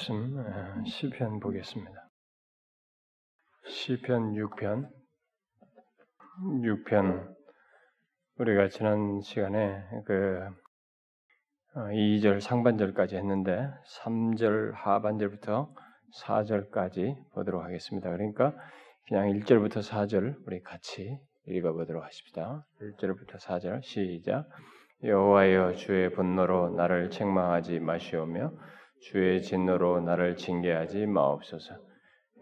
말씀 어, 시편 보겠습니다. 시편 6편 6편 우리가 지난 시간에 그 2절 어, 상반절까지 했는데 3절 하반절부터 4절까지 보도록 하겠습니다. 그러니까 그냥 1절부터 4절 우리 같이 읽어 보도록 하십시다. 1절부터 4절 시작 여호와여 주의 분노로 나를 책망하지 마시오며 주의 진노로 나를 징계하지 마옵소서.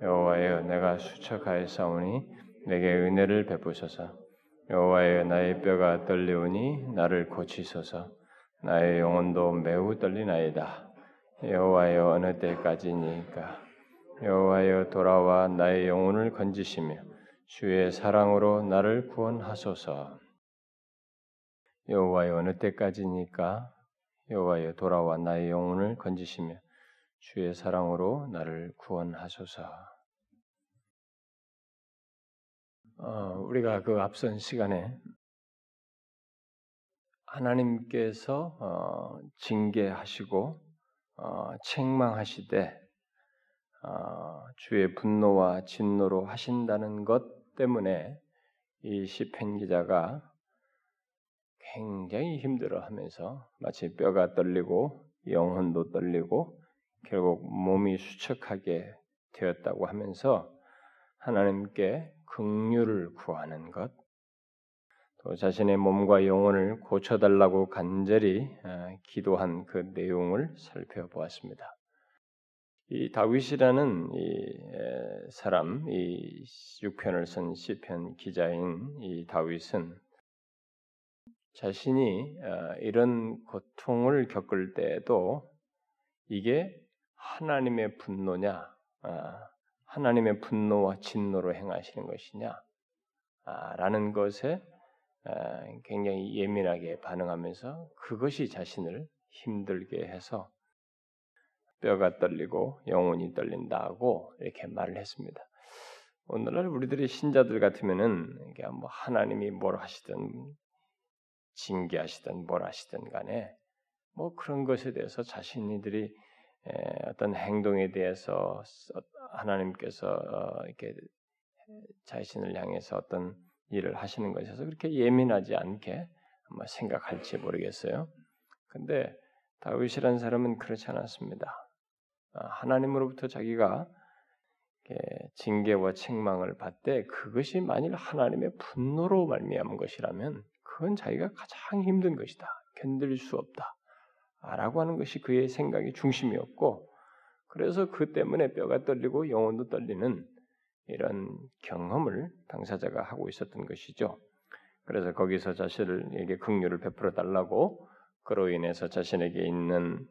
여호와여 내가 수척하였사오니 내게 은혜를 베푸소서. 여호와여 나의 뼈가 떨리오니 나를 고치소서. 나의 영혼도 매우 떨리나이다. 여호와여 어느 때까지니까 여호와여 돌아와 나의 영혼을 건지시며 주의 사랑으로 나를 구원하소서. 여호와여 어느 때까지니까 여호와여 돌아와 나의 영혼을 건지시며 주의 사랑으로 나를 구원하소서. 어, 우리가 그 앞선 시간에 하나님께서 어, 징계하시고 어, 책망하시되 어, 주의 분노와 진노로 하신다는 것 때문에 이 시편 기자가 굉장히 힘들어 하면서 마치 뼈가 떨리고 영혼도 떨리고 결국 몸이 수척하게 되었다고 하면서 하나님께 긍휼을 구하는 것, 또 자신의 몸과 영혼을 고쳐달라고 간절히 아, 기도한 그 내용을 살펴보았습니다. 이 다윗이라는 이 사람, 이 6편을 쓴 시편 기자인 이 다윗은 자신이 어, 이런 고통을 겪을 때에도 이게 하나님의 분노냐, 어, 하나님의 분노와 진노로 행하시는 것이냐, 아, 라는 것에 어, 굉장히 예민하게 반응하면서 그것이 자신을 힘들게 해서 뼈가 떨리고 영혼이 떨린다고 이렇게 말을 했습니다. 오늘날 우리들의 신자들 같으면은 뭐 하나님이 뭘 하시든 징계하시든 뭘 하시든 간에 뭐 그런 것에 대해서 자신들이 어떤 행동에 대해서 하나님께서 어, 이렇게 자신을 향해서 어떤 일을 하시는 것에서 그렇게 예민하지 않게 아마 생각할지 모르겠어요. 근데 다윗이라는 사람은 그렇지 않았습니다. 아, 하나님으로부터 자기가 징계와 책망을 받되 그것이 만일 하나님의 분노로 말미암은 것이라면 그건 자기가 가장 힘든 것이다. 견딜 수 없다. 라고 하는 것이 그의 생각의 중심이었고, 그래서 그 때문에 뼈가 떨리고 영혼도 떨리는 이런 경험을 당사자가 하고 있었던 것이죠. 그래서 거기서 자신에게 긍휼을 베풀어 달라고 그로 인해서 자신에게 있는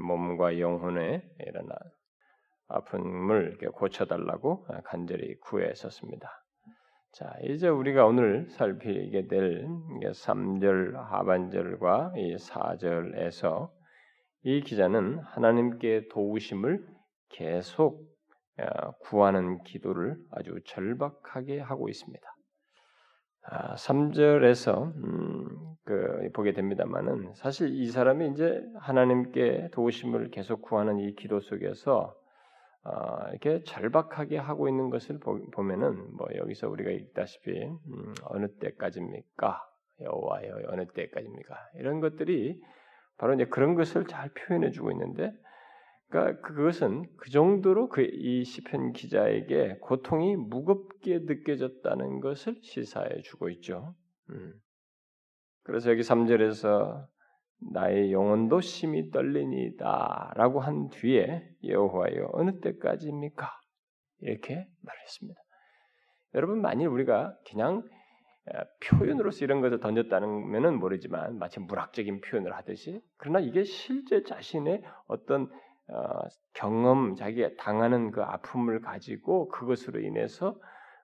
몸과 영혼의 이런 아픔을 고쳐달라고 간절히 구했었습니다. 자, 이제 우리가 오늘 살피게 될 3절 하반절과 이 4절에서 이 기자는 하나님께 도우심을 계속 어, 구하는 기도를 아주 절박하게 하고 있습니다. 3절에서 아, 음, 그 보게 됩니다만은 사실 이 사람이 이제 하나님께 도우심을 계속 구하는 이 기도 속에서 어, 이렇게 절박하게 하고 있는 것을 보, 면은 뭐 여기서 우리가 읽다시피 음, 어느 때까지입니까? 여호와여 어느 때까지입니까? 이런 것들이 바로 이제 그런 것을 잘 표현해 주고 있는데 그러니까 그것은 그 정도로 그 이 시편 기자에게 고통이 무겁게 느껴졌다는 것을 시사해 주고 있죠. 음. 그래서 여기 3절에서 나의 영혼도 심히 떨리니다라고 한 뒤에 여호와여 어느 때까지입니까? 이렇게 말했습니다. 여러분 만일 우리가 그냥 표현으로서 이런 것을 던졌다는 모르지만 마치 문학적인 표현을 하듯이 그러나 이게 실제 자신의 어떤 어, 경험, 자기가 당하는 그 아픔을 가지고 그것으로 인해서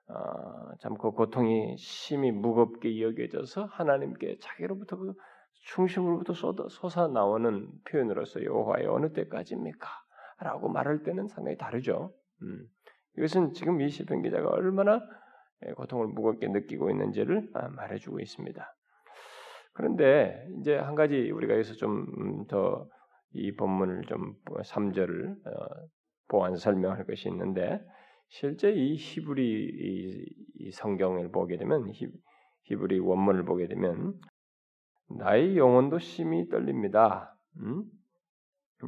어, 참그 고통이 심히 무겁게 여겨져서 하나님께 자기로부터 그 중심으로부터 솟아 나오는 표현으로서 여호와의 어느 때까지입니까? 라고 말할 때는 상당히 다르죠. 음. 이것은 지금 이 시편 기자가 얼마나 예, 고통을 무겁게 느끼고 있는지를 아, 말해주고 있습니다. 그런데 이제 한 가지 우리가 여기서 좀 더이 이 본문을 좀 3절을 보완 설명할 것이 있는데 실제 이 히브리 이 성경을 보게 되면 히브리 원문을 보게 되면 나의 영혼도 심히 떨립니다. 음?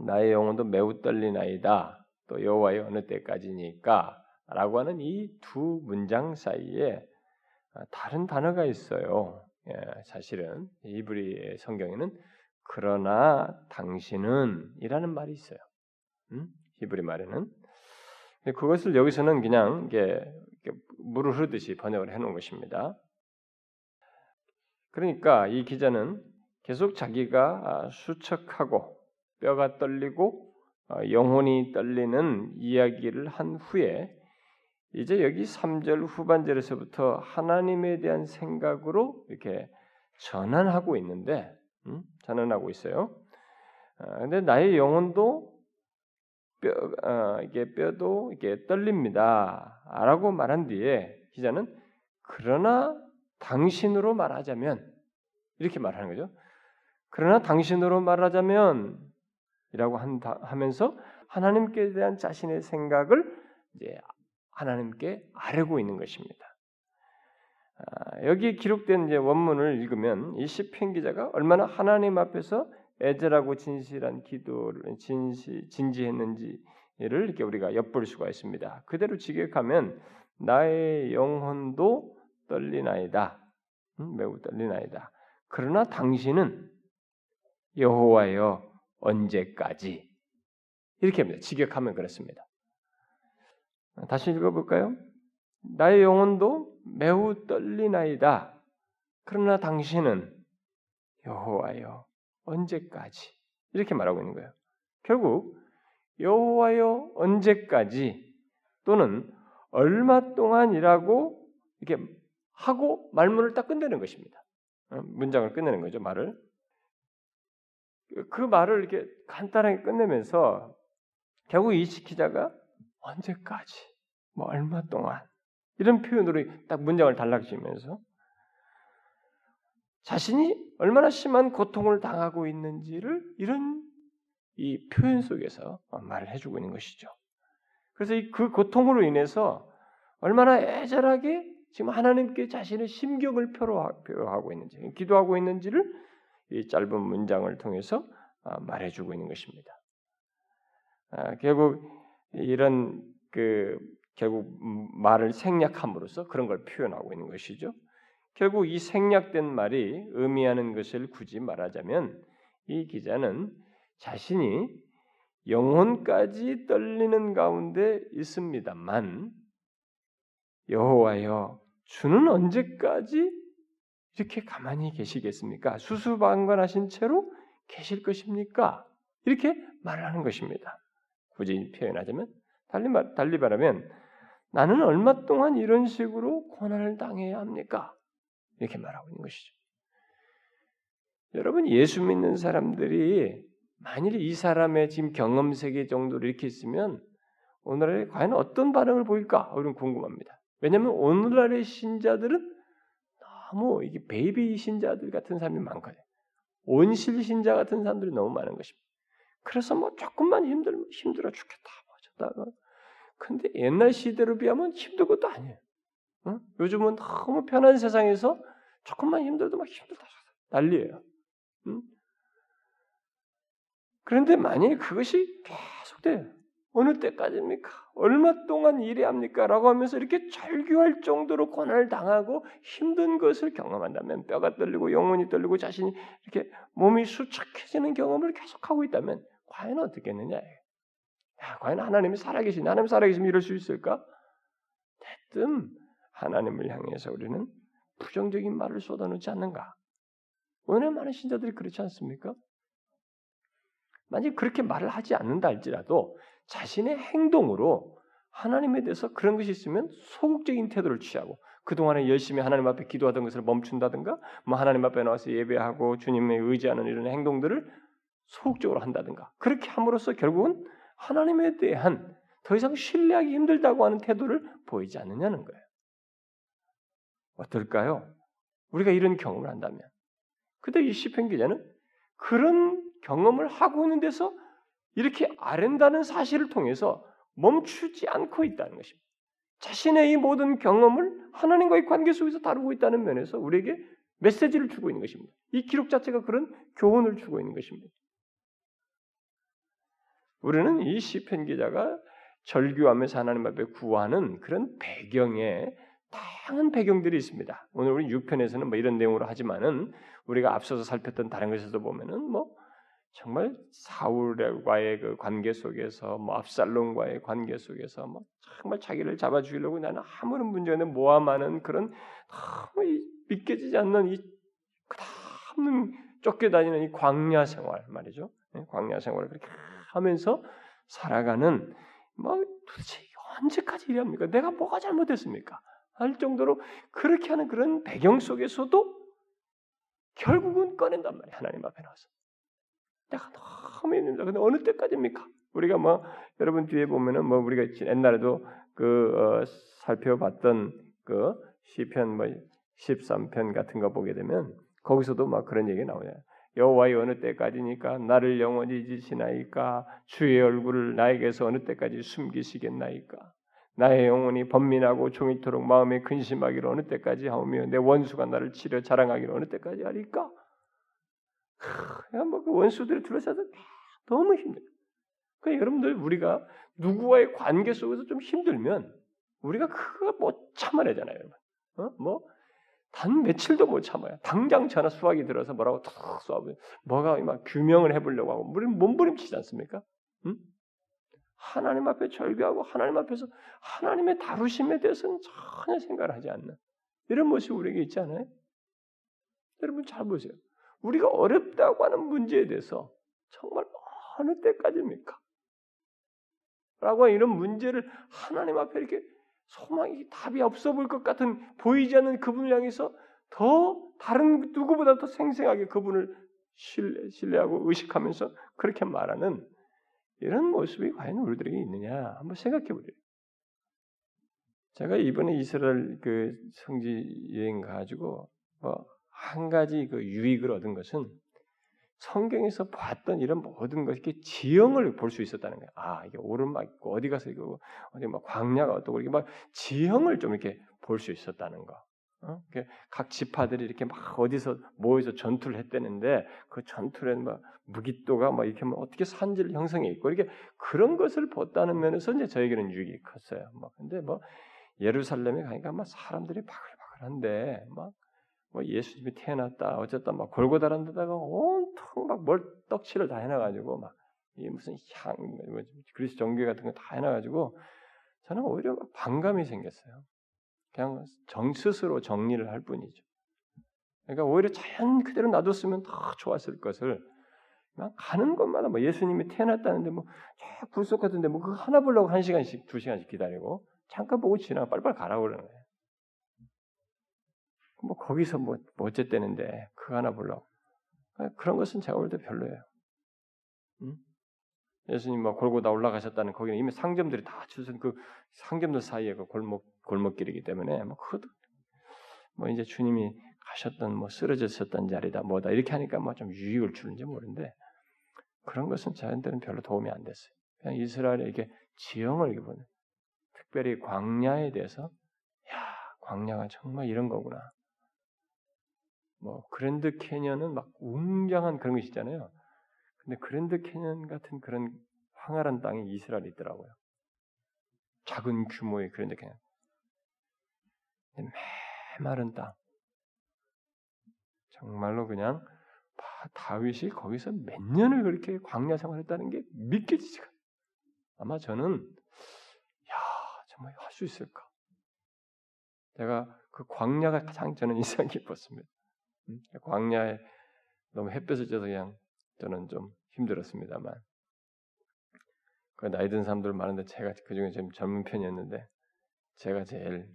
나의 영혼도 매우 떨리나이다. 또 여호와의 어느 때까지니까라고 하는 이 두 문장 사이에 다른 단어가 있어요. 예, 사실은 히브리 성경에는 그러나 당신은이라는 말이 있어요. 음? 히브리 말에는 그것을 여기서는 그냥 이게 물을 흐르듯이 번역을 해놓은 것입니다. 그러니까 이 기자는 계속 자기가 아, 수척하고 뼈가 떨리고 어, 영혼이 떨리는 이야기를 한 후에 이제 여기 3절 후반절에서부터 하나님에 대한 생각으로 이렇게 전환하고 있는데 음? 전환하고 있어요. 아, 근데 나의 영혼도 뼈 어, 이게 뼈도 이게 떨립니다라고 말한 뒤에 기자는 그러나 당신으로 말하자면 이렇게 말하는 거죠. 그러나 당신으로 말하자면 이라고 한다, 하면서 하나님께 대한 자신의 생각을 이제 하나님께 아뢰고 있는 것입니다. 아, 여기 기록된 이제 원문을 읽으면 이 시편 기자가 얼마나 하나님 앞에서 애절하고 진실한 기도를 진시, 진지했는지를 이렇게 우리가 엿볼 수가 있습니다. 그대로 직역하면 나의 영혼도 떨리나이다. 음, 매우 떨리나이다. 그러나 당신은 여호와여 언제까지 이렇게 합니다. 직역하면 그렇습니다. 다시 읽어볼까요? 나의 영혼도 매우 떨리나이다. 그러나 당신은 여호와여 언제까지 이렇게 말하고 있는 거예요. 결국 여호와여 언제까지 또는 얼마 동안이라고 이렇게 하고 말문을 딱 끝내는 것입니다. 어, 문장을 끝내는 거죠 말을. 그 말을 이렇게 간단하게 끝내면서 결국 이 기자가 언제까지, 뭐 얼마 동안 이런 표현으로 딱 문장을 단락지면서 자신이 얼마나 심한 고통을 당하고 있는지를 이런 이 표현 속에서 말을 해주고 있는 것이죠. 그래서 그 고통으로 인해서 얼마나 애절하게 지금 하나님께 자신의 심경을 표하고 있는지, 기도하고 있는지를 이 짧은 문장을 통해서 아, 말해주고 있는 것입니다. 아, 결국 이런 그 결국 말을 생략함으로써 그런 걸 표현하고 있는 것이죠. 결국 이 생략된 말이 의미하는 것을 굳이 말하자면 이 기자는 자신이 영혼까지 떨리는 가운데 있습니다만 여호와여 주는 언제까지 이렇게 가만히 계시겠습니까? 수수방관하신 채로 계실 것입니까? 이렇게 말을 하는 것입니다. 굳이 표현하자면 달리 말 달리 말하면 나는 얼마 동안 이런 식으로 고난을 당해야 합니까? 이렇게 말하고 있는 것이죠. 여러분 예수 믿는 사람들이 만일 이 사람의 지금 경험 세계 정도로 이렇게 있으면 오늘날에 과연 어떤 반응을 보일까? 우리는 궁금합니다. 왜냐하면 오늘날의 신자들은 너무 이게 베이비 신자들 같은 사람이 많거든요. 온실 신자 같은 사람들이 너무 많은 것입니다. 그래서 뭐 조금만 힘들 힘들어 죽겠다 어쩌다가 근데 옛날 시대로 비하면 힘든 것도 아니에요. 어? 요즘은 너무 편한 세상에서 조금만 힘들도 막 힘들다 난리예요. 응? 그런데 만약에 그것이 계속돼요. 어느 때까지입니까? 얼마 동안 일해야 합니까? 라고 하면서 이렇게 절규할 정도로 고난을 당하고 힘든 것을 경험한다면 뼈가 떨리고 영혼이 떨리고 자신이 이렇게 몸이 수척해지는 경험을 계속하고 있다면 과연 어떻겠느냐? 야, 과연 하나님이 살아계신 하나님 살아계시면 이럴 수 있을까? 대뜸 하나님을 향해서 우리는 부정적인 말을 쏟아놓지 않는가? 오늘 많은 신자들이 그렇지 않습니까? 만약 그렇게 말을 하지 않는다 할지라도 자신의 행동으로 하나님에 대해서 그런 것이 있으면 소극적인 태도를 취하고 그동안에 열심히 하나님 앞에 기도하던 것을 멈춘다든가 뭐 하나님 앞에 나와서 예배하고 주님에 의지하는 이런 행동들을 소극적으로 한다든가 그렇게 함으로써 결국은 하나님에 대한 더 이상 신뢰하기 힘들다고 하는 태도를 보이지 않느냐는 거예요. 어떨까요? 우리가 이런 경험을 한다면. 근데 이 시편 기자는 그런 경험을 하고 있는 데서 이렇게 아른다는 사실을 통해서 멈추지 않고 있다는 것입니다. 자신의 이 모든 경험을 하나님과의 관계 속에서 다루고 있다는 면에서 우리에게 메시지를 주고 있는 것입니다. 이 기록 자체가 그런 교훈을 주고 있는 것입니다. 우리는 이 시편 기자가 절규하면서 하나님 앞에 구하는 그런 배경에 다양한 배경들이 있습니다. 오늘 우리 6편에서는 뭐 이런 내용으로 하지만은 우리가 앞서서 살폈던 다른 것에서 보면은 뭐 정말 사울과의 그 관계 속에서 뭐 압살롬과의 관계 속에서 뭐 정말 자기를 잡아 죽이려고 나는 아무런 문제가 없는 모함하는 그런 너무 믿겨지지 않는 이 끝없는 쫓겨다니는 이 광야 생활 말이죠. 예, 광야 생활을 그렇게 하면서 살아가는 뭐 도대체 언제까지 이래 합니까? 내가 뭐가 잘못했습니까? 할 정도로 그렇게 하는 그런 배경 속에서도 결국은 꺼낸단 말이에요. 하나님 앞에 나와서. 내가 너무 힘듭니다. 근데 어느 때까지입니까? 우리가 뭐 여러분 뒤에 보면은 뭐 우리가 옛날에도 그 어, 살펴봤던 그 시편 뭐 13편 같은 거 보게 되면 거기서도 막 그런 얘기 나오냐. 여호와의 어느 때까지니까 나를 영원히 잊으시나이까 주의 얼굴을 나에게서 어느 때까지 숨기시겠나이까 나의 영혼이 번민하고 종이토록 마음에 근심하기를 어느 때까지 하오며 내 원수가 나를 치려 자랑하기를 어느 때까지 하리까 뭐그 원수들이 둘러싸서 너무 힘들어. 그 여러분들 우리가 누구와의 관계 속에서 좀 힘들면 우리가 그거 못 참아내잖아요, 여러분. 어? 뭐 단 며칠도 못 참아요. 당장 전화 수학이 들어서 뭐라고 툭 쏴보 뭐가 막 규명을 해보려고 하고 우리는 몸부림치지 않습니까? 응? 하나님 앞에 절규하고 하나님 앞에서 하나님의 다루심에 대해서는 전혀 생각을 하지 않는 이런 모습이 우리에게 있지 않아요? 여러분 잘 보세요. 우리가 어렵다고 하는 문제에 대해서 정말 어느 때까지입니까? 라고 이런 문제를 하나님 앞에 이렇게 소망이 답이 없어 보일 것 같은 보이지 않는 그분을 향해서 더 다른 누구보다 더 생생하게 그분을 신뢰, 신뢰하고 의식하면서 그렇게 말하는 이런 모습이 과연 우리들에게 있느냐 한번 생각해 보세요. 제가 이번에 이스라엘 그 성지 여행 가지고 뭐 한 가지 그 유익을 얻은 것은 성경에서 봤던 이런 모든 것이 이렇게 지형을 볼 수 있었다는 거예요. 아 이게 오르막 있고 어디 가서 이거 어디 막 광야가 어떻고 이렇게 막 지형을 좀 이렇게 볼 수 있었다는 거. 어? 각 지파들이 이렇게 막 어디서 모여서 전투를 했다는데 그 전투에 막 무기또가 막 이렇게 막 어떻게 산지를 형성해 있고 이렇게 그런 것을 봤다는 면에서 이제 저에게는 유익이 컸어요. 막 근데 뭐 예루살렘에 가니까 막 사람들이 바글바글한데 막 뭐 예수님이 태어났다 어쨌다 막 골고다란 데다가 온통 막 멀떡칠을 다 해놔가지고 막이 무슨 향뭐 그리스 종교 같은 거 다 해놔가지고 저는 오히려 막 반감이 생겼어요. 그냥 정 스스로 정리를 할 뿐이죠. 그러니까 오히려 자연 그대로 놔뒀으면 더 좋았을 것을 막 가는 것마다 뭐 예수님이 태어났다는데 뭐쫙 불속 같은데 뭐 그거 하나 보려고 한 시간씩 두 시간씩 기다리고 잠깐 보고 지나가 빨리빨리 가라고 그러는 거예요. 뭐 거기서 뭐, 뭐 어쨌대는데 그거 하나 보려고 그런 것은 제가 볼 때 별로예요. 응? 예수님 뭐 골고다 올라가셨다는 거기는 이미 상점들이 다 주선 그 상점들 사이에 그 골목 골목길이기 때문에 뭐 그것도 뭐 이제 주님이 가셨던 뭐 쓰러졌었던 자리다 뭐다 이렇게 하니까 뭐 좀 유익을 주는지 모르는데 그런 것은 저한테는 별로 도움이 안 됐어요. 그냥 이스라엘에게 지형을 보는 특별히 광야에 대해서 야 광야가 정말 이런 거구나. 뭐 그랜드 캐년은 막 웅장한 그런 것이잖아요. 근데 그랜드 캐년 같은 그런 황활한 땅이 이스라엘에 있더라고요. 작은 규모의 그랜드 캐년. 메마른 땅. 정말로 그냥 다윗이 거기서 몇 년을 그렇게 광야 생활했다는 게 믿겨지지가. 아마 저는 야 정말 할 수 있을까? 제가 그 광야가 가장 저는 인상 깊었습니다. 음, 광야에 너무 햇볕을 쬐서 그냥 저는 좀 힘들었습니다만 그 나이 든 사람들 많은데 제가 그 중에 좀 젊은 편이었는데 제가 제일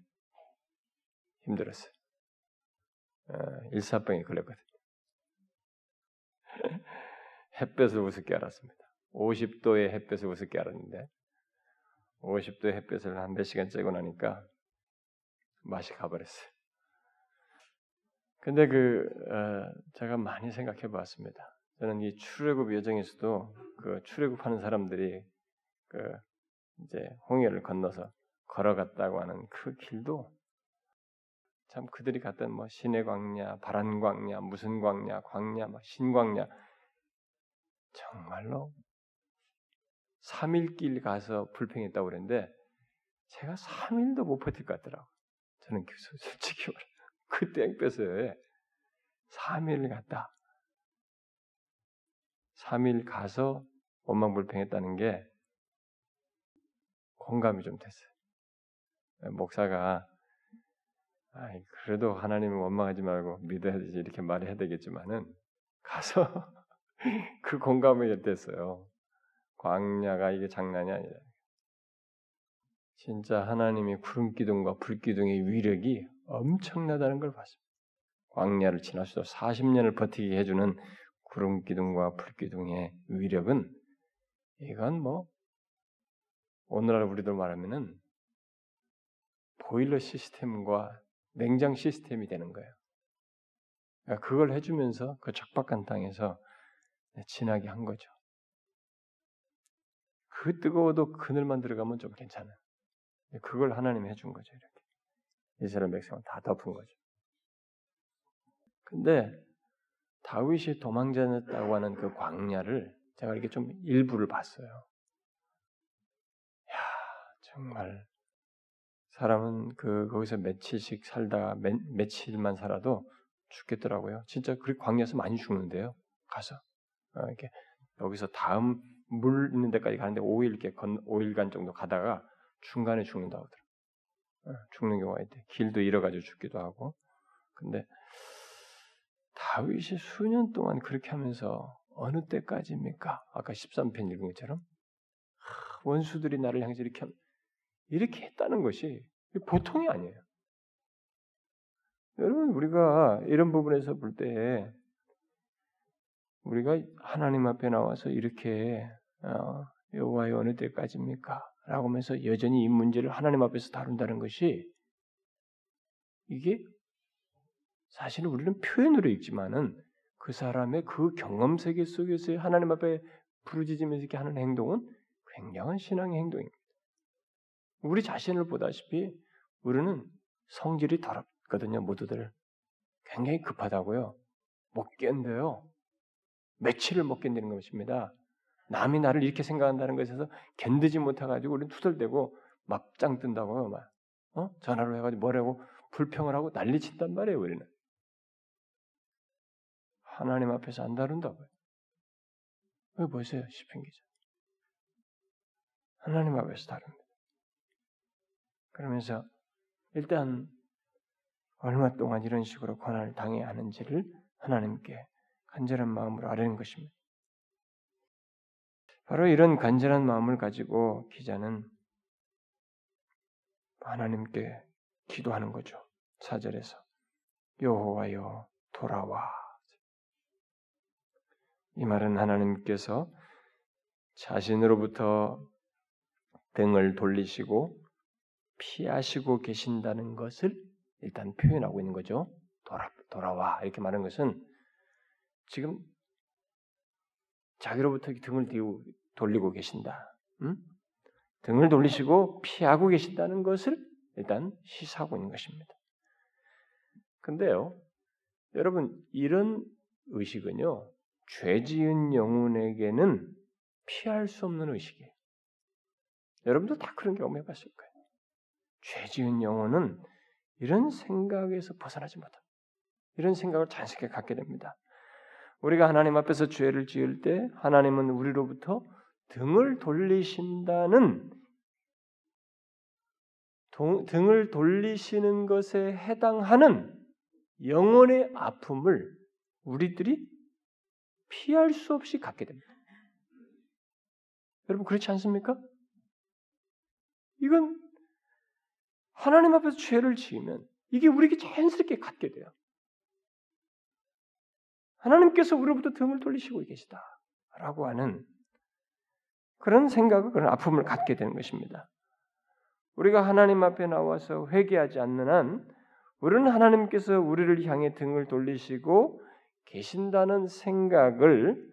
힘들었어요. 어, 일사병에 걸렸거든요. 햇볕을 우습게 알았습니다. 50도의 햇볕을 우습게 알았는데 50도의 햇볕을 한 몇 시간 쬐고 나니까 맛이 가버렸어요. 근데 그 어, 제가 많이 생각해 보았습니다. 저는 이 출애굽 여정에서도 그 출애굽하는 사람들이 그 이제 홍해를 건너서 걸어갔다고 하는 그 길도 참 그들이 갔던 뭐 신의 광야, 바란 광야, 무슨 광야, 광야, 막 신광야 정말로 3일 길 가서 불평했다고 그랬는데 제가 3일도 못 버틸 것 같더라고. 저는 그 솔직히 말해 그 땡볕에 3일 갔다. 3일 가서 원망불평했다는 게 공감이 좀 됐어요. 목사가 아이, 그래도 하나님을 원망하지 말고 믿어야 되지 이렇게 말해야 되겠지만은 가서 그 공감이 됐어요. 광야가 이게 장난이 아니라 진짜 하나님이 구름 기둥과 불 기둥의 위력이 엄청나다는 걸 봤습니다. 광야를 지나서도 40년을 버티게 해주는 구름 기둥과 불 기둥의 위력은 이건 뭐 오늘날 우리들 말하면은 보일러 시스템과 냉장 시스템이 되는 거예요. 그러니까 그걸 해주면서 그 적박한 땅에서 지나게 한 거죠. 그 뜨거워도 그늘만 들어가면 좀 괜찮아요. 그걸 하나님이 해준 거죠. 이렇게 이스라엘 백성은 다 덮은 거죠. 근데 다윗이 도망자였다고 하는 그 광야를 제가 이렇게 좀 일부를 봤어요. 야 정말 사람은 그 거기서 며칠씩 살다가 매, 며칠만 살아도 죽겠더라고요. 진짜 그렇게 광야에서 많이 죽는데요. 가서 어, 이렇게 여기서 다음 물 있는 데까지 가는데 5일 이렇게 건 5일간 정도 가다가 중간에 죽는다고 하더라고요. 어, 죽는 경우가 있대. 길도 잃어가지고 죽기도 하고. 근데 다윗이 수년 동안 그렇게 하면서 어느 때까지입니까? 아까 13편 읽은 것처럼 원수들이 나를 향해서 이렇게 이렇게 했다는 것이 보통이 아니에요. 여러분 우리가 이런 부분에서 볼 때 우리가 하나님 앞에 나와서 이렇게 어, 여호와의 어느 때까지입니까? 라고 하면서 여전히 이 문제를 하나님 앞에서 다룬다는 것이 이게 사실은 우리는 표현으로 읽지만은 그 사람의 그 경험 세계 속에서 하나님 앞에 부르짖으면서 이렇게 하는 행동은 굉장한 신앙의 행동입니다. 우리 자신을 보다시피 우리는 성질이 더럽거든요, 모두들. 굉장히 급하다고요. 못 견뎌요. 며칠을 못 견디는 것입니다. 남이 나를 이렇게 생각한다는 것에서 견디지 못해가지고 우리는 투덜대고 막장 뜬다고요, 막. 어? 전화로 해가지고 뭐라고 불평을 하고 난리친단 말이에요, 우리는. 하나님 앞에서 안 다룬다고요. 왜 보세요, 시편 기자. 하나님 앞에서 다룹니다. 그러면서 일단 얼마 동안 이런 식으로 고난을 당해야 하는지를 하나님께 간절한 마음으로 아뢰는 것입니다. 바로 이런 간절한 마음을 가지고 기자는 하나님께 기도하는 거죠. 사절에서 여호와여 돌아와. 이 말은 하나님께서 자신으로부터 등을 돌리시고 피하시고 계신다는 것을 일단 표현하고 있는 거죠. 돌아, 돌아와. 이렇게 말하는 것은 지금 자기로부터 등을 돌리고 계신다. 음? 등을 돌리시고 피하고 계신다는 것을 일단 시사하고 있는 것입니다. 근데요, 여러분, 이런 의식은요, 죄 지은 영혼에게는 피할 수 없는 의식이에요. 여러분도 다 그런 경험 해 봤을 거예요. 죄 지은 영혼은 이런 생각에서 벗어나지 못합니다. 이런 생각을 자연스럽게 갖게 됩니다. 우리가 하나님 앞에서 죄를 지을 때 하나님은 우리로부터 등을 돌리신다는 동, 등을 돌리시는 것에 해당하는 영혼의 아픔을 우리들이 피할 수 없이 갖게 됩니다. 여러분 그렇지 않습니까? 이건 하나님 앞에서 죄를 지으면 이게 우리에게 자연스럽게 갖게 돼요. 하나님께서 우리로부터 등을 돌리시고 계시다라고 하는 그런 생각을 그런 아픔을 갖게 되는 것입니다. 우리가 하나님 앞에 나와서 회개하지 않는 한 우리는 하나님께서 우리를 향해 등을 돌리시고 계신다는 생각을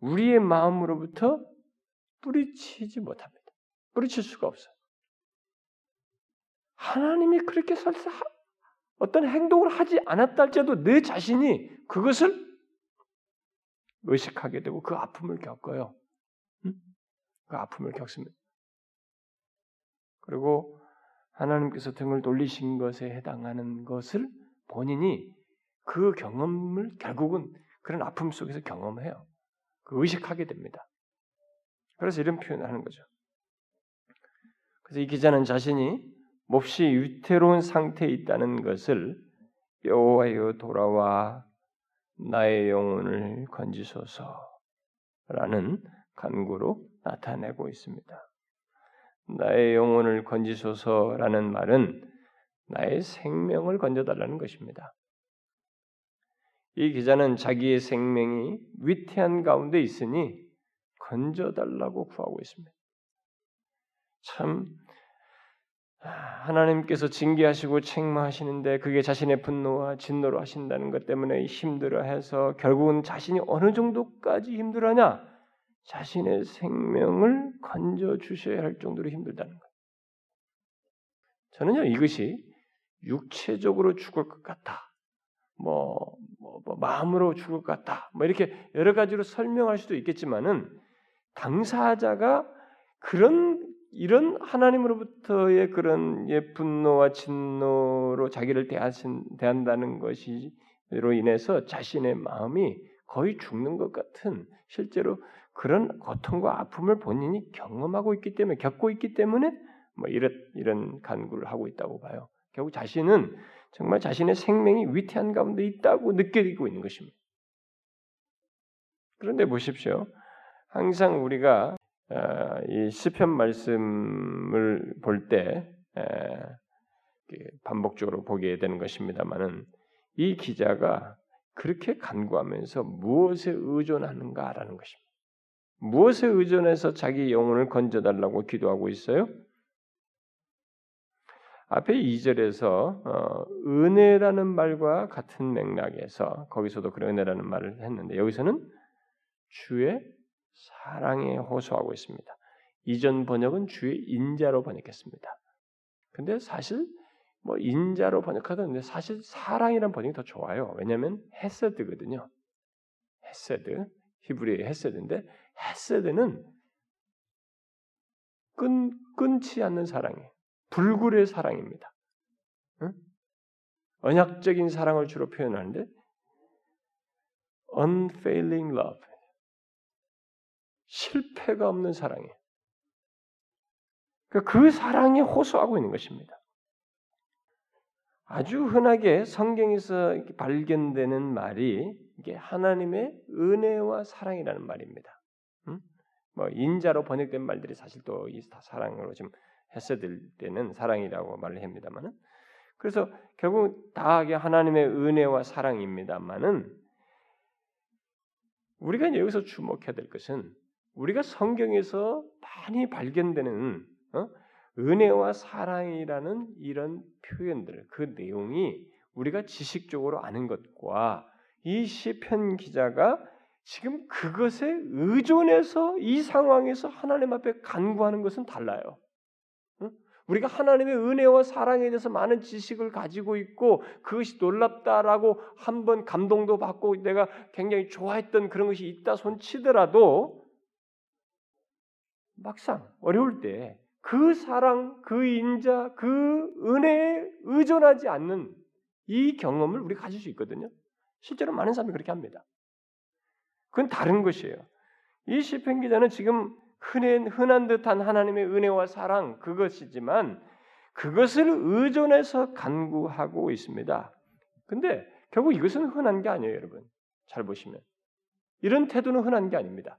우리의 마음으로부터 뿌리치지 못합니다. 뿌리칠 수가 없어요. 하나님이 그렇게 설사 어떤 행동을 하지 않았다 할지라도 내 자신이 그것을 의식하게 되고 그 아픔을 겪어요. 응? 그 아픔을 겪습니다. 그리고 하나님께서 등을 돌리신 것에 해당하는 것을 본인이 그 경험을 결국은 그런 아픔 속에서 경험해요. 그 의식하게 됩니다. 그래서 이런 표현을 하는 거죠. 그래서 이 기자는 자신이 몹시 위태로운 상태에 있다는 것을 여호와여 돌아와 나의 영혼을 건지소서라는 간구로 나타내고 있습니다. 나의 영혼을 건지소서라는 말은 나의 생명을 건져달라는 것입니다. 이 기자는 자기의 생명이 위태한 가운데 있으니 건져달라고 구하고 있습니다. 참 하나님께서 징계하시고 책망하시는데 그게 자신의 분노와 진노로 하신다는 것 때문에 힘들어해서 결국은 자신이 어느 정도까지 힘들어하냐? 자신의 생명을 건져 주셔야 할 정도로 힘들다는 거예요. 저는요 이것이 육체적으로 죽을 것 같다. 뭐, 뭐, 뭐 마음으로 죽을 것 같다. 뭐 이렇게 여러 가지로 설명할 수도 있겠지만은 당사자가 그런 이런 하나님으로부터의 그런 예, 분노와 진노로 자기를 대하신, 대한다는 것이로 인해서 자신의 마음이 거의 죽는 것 같은 실제로 그런 고통과 아픔을 본인이 경험하고 있기 때문에 겪고 있기 때문에 뭐 이런 이런 간구를 하고 있다고 봐요. 결국 자신은 정말 자신의 생명이 위태한 가운데 있다고 느끼고 있는 것입니다. 그런데 보십시오. 항상 우리가 어, 이 시편 말씀을 볼 때 반복적으로 보게 되는 것입니다만은 이 기자가 그렇게 간구하면서 무엇에 의존하는가라는 것입니다. 무엇에 의존해서 자기 영혼을 건져달라고 기도하고 있어요? 앞에 2절에서 어, 은혜라는 말과 같은 맥락에서 거기서도 그런 은혜라는 말을 했는데 여기서는 주의 사랑에 호소하고 있습니다. 이전 번역은 주의 인자로 번역했습니다. 근데 사실 뭐 인자로 번역하던데 사실 사랑이란 번역이 더 좋아요. 왜냐하면 헤세드거든요. 헤세드 히브리의 헤세드인데 헤세드는 끈 끊지 않는 사랑이에요. 불굴의 사랑입니다. 응? 언약적인 사랑을 주로 표현하는데 unfailing love 실패가 없는 사랑이에요. 그러니까 그 사랑에 호소하고 있는 것입니다. 아주 흔하게 성경에서 발견되는 말이 이게 하나님의 은혜와 사랑이라는 말입니다. 음? 뭐 인자로 번역된 말들이 사실 또 이 사랑으로 좀 했어들 때는 사랑이라고 말을 합니다만은 그래서 결국 다 하나님의 은혜와 사랑입니다만은 우리가 여기서 주목해야 될 것은 우리가 성경에서 많이 발견되는 어? 은혜와 사랑이라는 이런 표현들, 그 내용이 우리가 지식적으로 아는 것과 이 시편 기자가 지금 그것에 의존해서 이 상황에서 하나님 앞에 간구하는 것은 달라요. 우리가 하나님의 은혜와 사랑에 대해서 많은 지식을 가지고 있고 그것이 놀랍다라고 한번 감동도 받고 내가 굉장히 좋아했던 그런 것이 있다 손치더라도 막상 어려울 때 그 사랑, 그 인자, 그 은혜에 의존하지 않는 이 경험을 우리가 가질 수 있거든요. 실제로 많은 사람이 그렇게 합니다. 그건 다른 것이에요. 이 시편 기자는 지금 흔한, 흔한 듯한 하나님의 은혜와 사랑 그것이지만 그것을 의존해서 간구하고 있습니다. 근데 결국 이것은 흔한 게 아니에요, 여러분. 잘 보시면. 이런 태도는 흔한 게 아닙니다.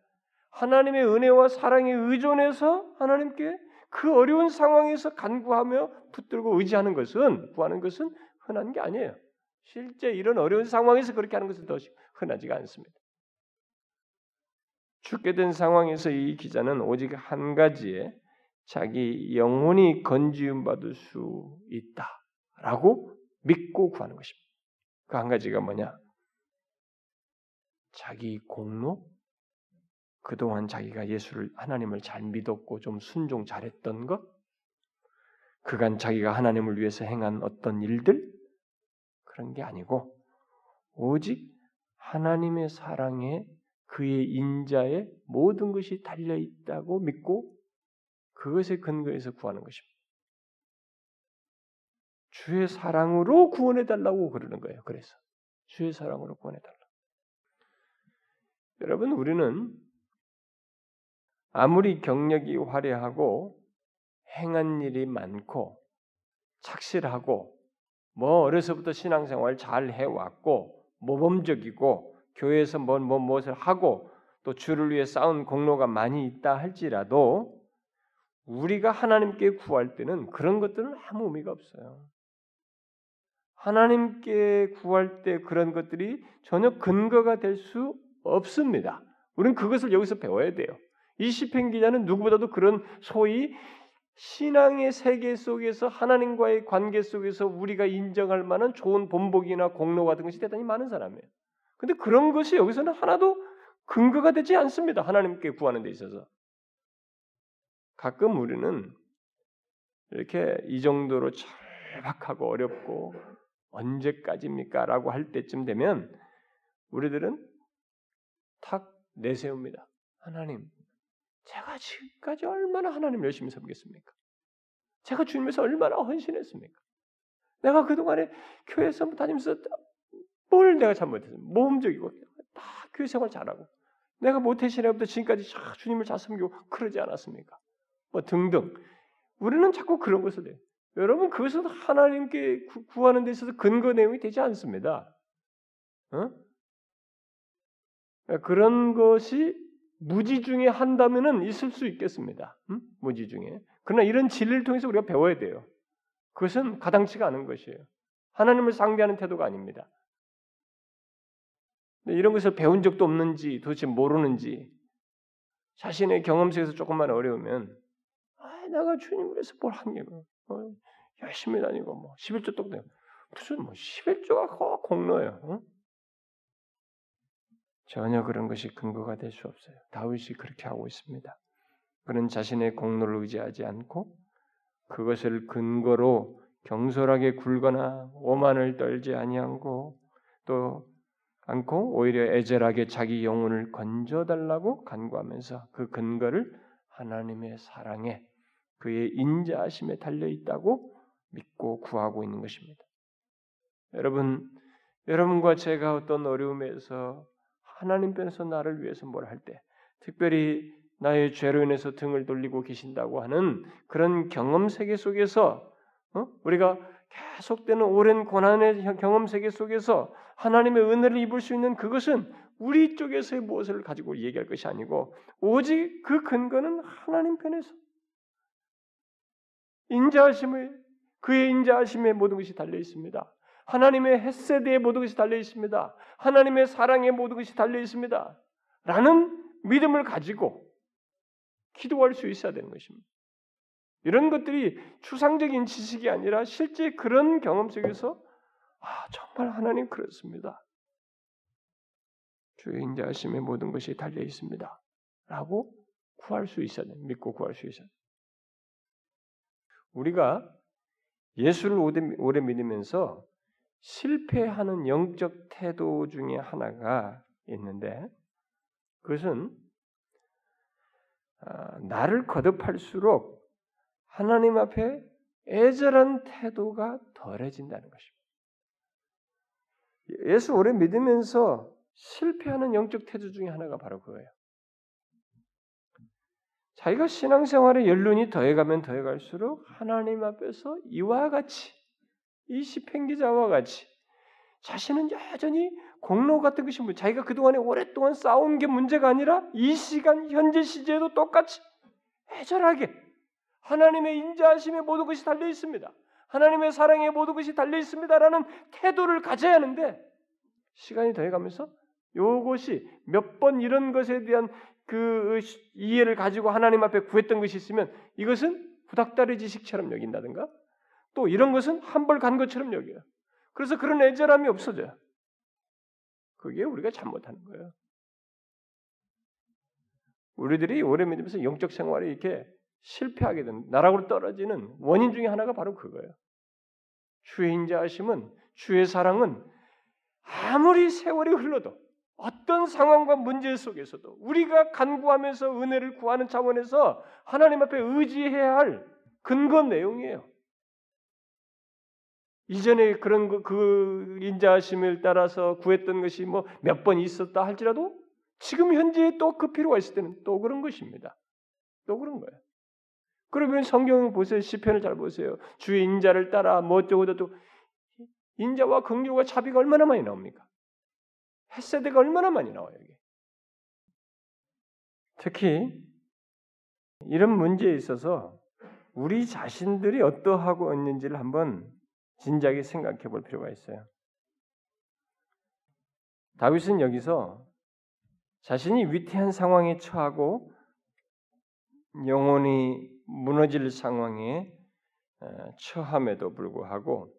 하나님의 은혜와 사랑에 의존해서 하나님께 그 어려운 상황에서 간구하며 붙들고 의지하는 것은 구하는 것은 흔한 게 아니에요. 실제 이런 어려운 상황에서 그렇게 하는 것은 더 흔하지가 않습니다. 죽게 된 상황에서 이 기자는 오직 한 가지에 자기 영혼이 건지움 받을 수 있다라고 믿고 구하는 것입니다. 그 한 가지가 뭐냐? 자기 공로, 그동안 자기가 예수를 하나님을 잘 믿었고 좀 순종 잘했던 것, 그간 자기가 하나님을 위해서 행한 어떤 일들 그런 게 아니고 오직 하나님의 사랑에 그의 인자에 모든 것이 달려 있다고 믿고 그것에 근거해서 구하는 것입니다. 주의 사랑으로 구원해 달라고 그러는 거예요. 그래서 주의 사랑으로 구원해 달라. 여러분 우리는 아무리 경력이 화려하고 행한 일이 많고 착실하고 뭐 어려서부터 신앙생활 잘 해왔고 모범적이고 교회에서 뭐, 뭐 무엇을 하고 또 주를 위해 쌓은 공로가 많이 있다 할지라도 우리가 하나님께 구할 때는 그런 것들은 아무 의미가 없어요. 하나님께 구할 때 그런 것들이 전혀 근거가 될 수 없습니다. 우리는 그것을 여기서 배워야 돼요. 이 시편 기자는 누구보다도 그런 소위 신앙의 세계 속에서 하나님과의 관계 속에서 우리가 인정할 만한 좋은 본복이나 공로 같은 것이 대단히 많은 사람이에요. 근데 그런 것이 여기서는 하나도 근거가 되지 않습니다. 하나님께 구하는 데 있어서. 가끔 우리는 이렇게 이 정도로 절박하고 어렵고 언제까지입니까? 라고 할 때쯤 되면 우리들은 탁 내세웁니다. 하나님, 제가 지금까지 얼마나 하나님 열심히 섬겼습니까? 제가 주님에서 얼마나 헌신했습니까? 내가 그동안에 교회에서 다니면서 뭘 내가 잘못했습니까? 모험적이고 다 교회 생활 잘하고 내가 모태신앙부터 지금까지 주님을 잘 섬기고 그러지 않았습니까? 뭐 등등 우리는 자꾸 그런 것을 해요. 여러분 그것은 하나님께 구하는 데 있어서 근거 내용이 되지 않습니다. 어? 그런 것이 무지 중에 한다면은 있을 수 있겠습니다. 음? 무지 중에. 그러나 이런 진리를 통해서 우리가 배워야 돼요. 그것은 가당치가 않은 것이에요. 하나님을 상대하는 태도가 아닙니다. 이런 것을 배운 적도 없는지 도대체 모르는지 자신의 경험 속에서 조금만 어려우면 아, 내가 주님을 위해서 뭘 한 게고 어, 열심히 다니고 뭐 11조 똑 무슨 뭐 11조가 공로예요. 어? 전혀 그런 것이 근거가 될 수 없어요. 다윗이 그렇게 하고 있습니다. 그는 자신의 공로를 의지하지 않고 그것을 근거로 경솔하게 굴거나 오만을 떨지 아니하고 또 않고 오히려 애절하게 자기 영혼을 건져달라고 간구하면서 그 근거를 하나님의 사랑에 그의 인자하심에 달려 있다고 믿고 구하고 있는 것입니다. 여러분, 여러분과 제가 어떤 어려움에서 하나님 편에서 나를 위해서 뭘 할 때, 특별히 나의 죄로 인해서 등을 돌리고 계신다고 하는 그런 경험 세계 속에서 어? 우리가 계속되는 오랜 고난의 경험 세계 속에서 하나님의 은혜를 입을 수 있는 그것은 우리 쪽에서의 무엇을 가지고 얘기할 것이 아니고 오직 그 근거는 하나님 편에서 인자하심을 그의 인자하심에 모든 것이 달려 있습니다. 하나님의 햇세대에 모든 것이 달려 있습니다. 하나님의 사랑에 모든 것이 달려 있습니다. 라는 믿음을 가지고 기도할 수 있어야 되는 것입니다. 이런 것들이 추상적인 지식이 아니라 실제 그런 경험 속에서 아, 정말 하나님 그렇습니다. 주의 인자하심에 모든 것이 달려 있습니다. 라고 구할 수 있어야 돼. 믿고 구할 수 있어야 돼. 우리가 예수를 오래 믿으면서 실패하는 영적 태도 중에 하나가 있는데 그것은 아, 나를 거듭할수록 하나님 앞에 애절한 태도가 덜해진다는 것입니다. 예수 오래 믿으면서 실패하는 영적 태도 중에 하나가 바로 그거예요. 자기가 신앙생활에 연륜이 더해가면 더해갈수록 하나님 앞에서 이와 같이 이 시편 기자와 같이 자신은 여전히 공로 같은 것이 뭐 자기가 그동안에 오랫동안 싸운 게 문제가 아니라 이 시간 현재 시제에도 똑같이 애절하게 하나님의 인자하심에 모든 것이 달려 있습니다. 하나님의 사랑에 모든 것이 달려 있습니다라는 태도를 가져야 하는데 시간이 더해가면서 요것이 몇 번 이런 것에 대한 그 이해를 가지고 하나님 앞에 구했던 것이 있으면 이것은 부닥다리 지식처럼 여긴다든가 또 이런 것은 한벌 간 것처럼 여겨요. 그래서 그런 애절함이 없어져요. 그게 우리가 잘못하는 거예요. 우리들이 오래 믿으면서 영적 생활이 이렇게 실패하게 된 나락으로 떨어지는 원인 중에 하나가 바로 그거예요. 주의 인자하심은 주의 사랑은 아무리 세월이 흘러도 어떤 상황과 문제 속에서도 우리가 간구하면서 은혜를 구하는 차원에서 하나님 앞에 의지해야 할 근거 내용이에요. 이전에 그런 그, 그 인자하심을 따라서 구했던 것이 뭐 몇 번 있었다 할지라도 지금 현재 또그 필요가 있을 때는 또 그런 것입니다. 또 그런 거예요. 그러면 성경 보세요. 시편을 잘 보세요. 주의 인자를 따라 뭐 어쩌고 저쩌고 인자와 긍휼과 자비가 얼마나 많이 나옵니까? 햇세대가 얼마나 많이 나와요, 여기. 특히 이런 문제에 있어서 우리 자신들이 어떠하고 있는지를 한번 진지하게 생각해 볼 필요가 있어요. 다윗은 여기서 자신이 위태한 상황에 처하고 영혼이 무너질 상황에 어, 처함에도 불구하고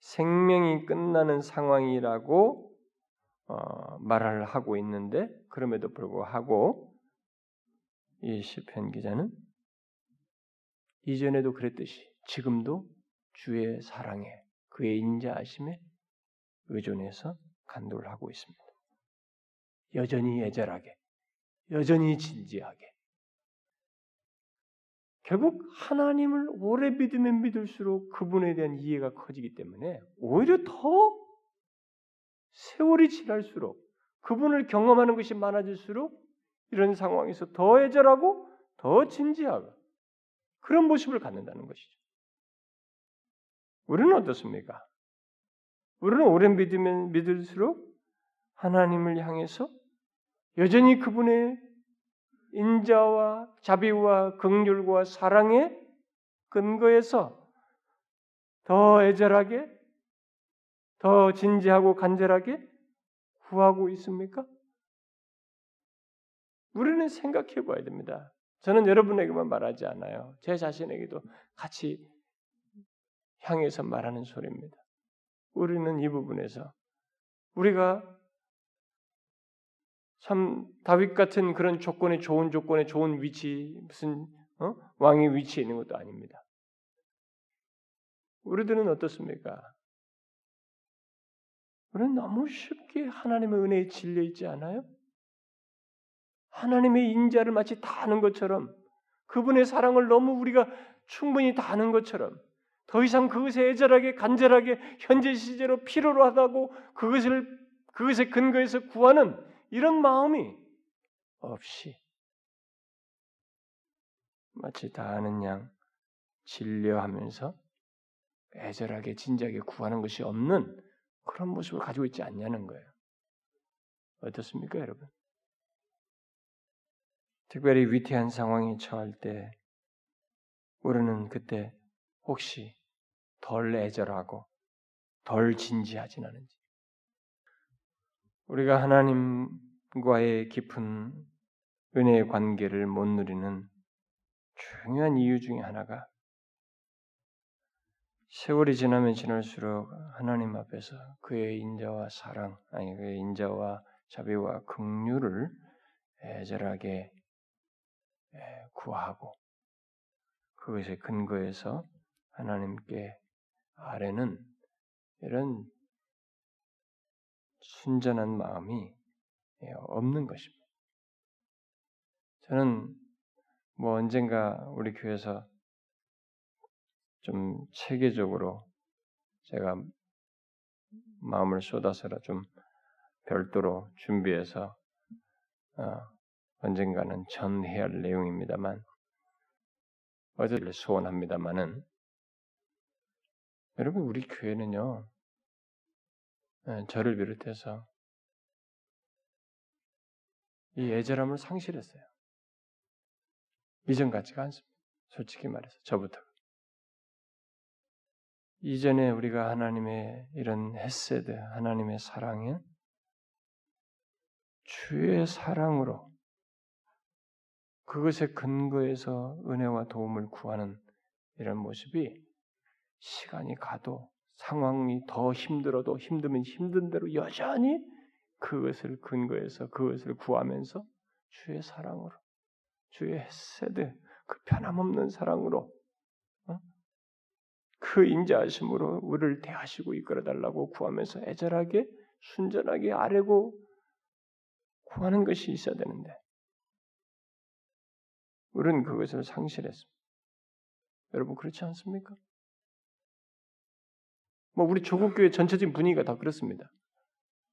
생명이 끝나는 상황이라고 어, 말을 하고 있는데 그럼에도 불구하고 이 시편 기자는 이전에도 그랬듯이 지금도 주의 사랑에 그의 인자하심에 의존해서 간도를 하고 있습니다. 여전히 애절하게, 여전히 진지하게. 결국 하나님을 오래 믿으면 믿을수록 그분에 대한 이해가 커지기 때문에 오히려 더 세월이 지날수록 그분을 경험하는 것이 많아질수록 이런 상황에서 더 애절하고 더 진지하고 그런 모습을 갖는다는 것이죠. 우리는 어떻습니까? 우리는 오래 믿으면 믿을수록 하나님을 향해서 여전히 그분의 인자와 자비와 긍휼과 사랑의 근거에서 더 애절하게 더 진지하고 간절하게 구하고 있습니까? 우리는 생각해 봐야 됩니다. 저는 여러분에게만 말하지 않아요. 제 자신에게도 같이 향해서 말하는 소리입니다. 우리는 이 부분에서 우리가 참 다윗 같은 그런 조건에 좋은 조건에 좋은 위치 무슨 어? 왕의 위치에 있는 것도 아닙니다. 우리들은 어떻습니까? 우리는 너무 쉽게 하나님의 은혜에 질려 있지 않아요? 하나님의 인자를 마치 다 아는 것처럼 그분의 사랑을 너무 우리가 충분히 다 아는 것처럼 더 이상 그것에 애절하게 간절하게 현재 시제로 필요로 하다고 그것을 그것에 근거해서 구하는 이런 마음이 없이 마치 다 아는 양 진려하면서 애절하게 진지하게 구하는 것이 없는 그런 모습을 가지고 있지 않냐는 거예요. 어떻습니까, 여러분? 특별히 위태한 상황에 처할 때 우리는 그때 혹시 덜 애절하고 덜 진지하진 않은지 우리가 하나님과의 깊은 은혜의 관계를 못 누리는 중요한 이유 중에 하나가 세월이 지나면 지날수록 하나님 앞에서 그의 인자와 사랑, 아니 그의 인자와 자비와 긍휼을 애절하게 구하고 그것에 근거해서 하나님께 아래는 이런 순전한 마음이 없는 것입니다. 저는 뭐 언젠가 우리 교회에서 좀 체계적으로 제가 마음을 쏟아서라 좀 별도로 준비해서 어, 언젠가는 전해야 할 내용입니다만 어제를 소원합니다만은 여러분 우리 교회는요 예, 저를 비롯해서 이 애절함을 상실했어요. 이전 같지가 않습니다. 솔직히 말해서 저부터. 이전에 우리가 하나님의 이런 햇세드, 하나님의 사랑에 주의 사랑으로 그것에 근거해서 은혜와 도움을 구하는 이런 모습이 시간이 가도 상황이 더 힘들어도 힘들면 힘든 대로 여전히 그것을 근거해서 그것을 구하면서 주의 사랑으로, 주의 헤세드, 그 변함없는 사랑으로, 어? 그 인자하심으로 우리를 대하시고 이끌어달라고 구하면서 애절하게, 순전하게 아뢰고 구하는 것이 있어야 되는데, 우리는 그것을 상실했습니다. 여러분 그렇지 않습니까? 뭐 우리 조국 교회 전체적인 분위기가 다 그렇습니다.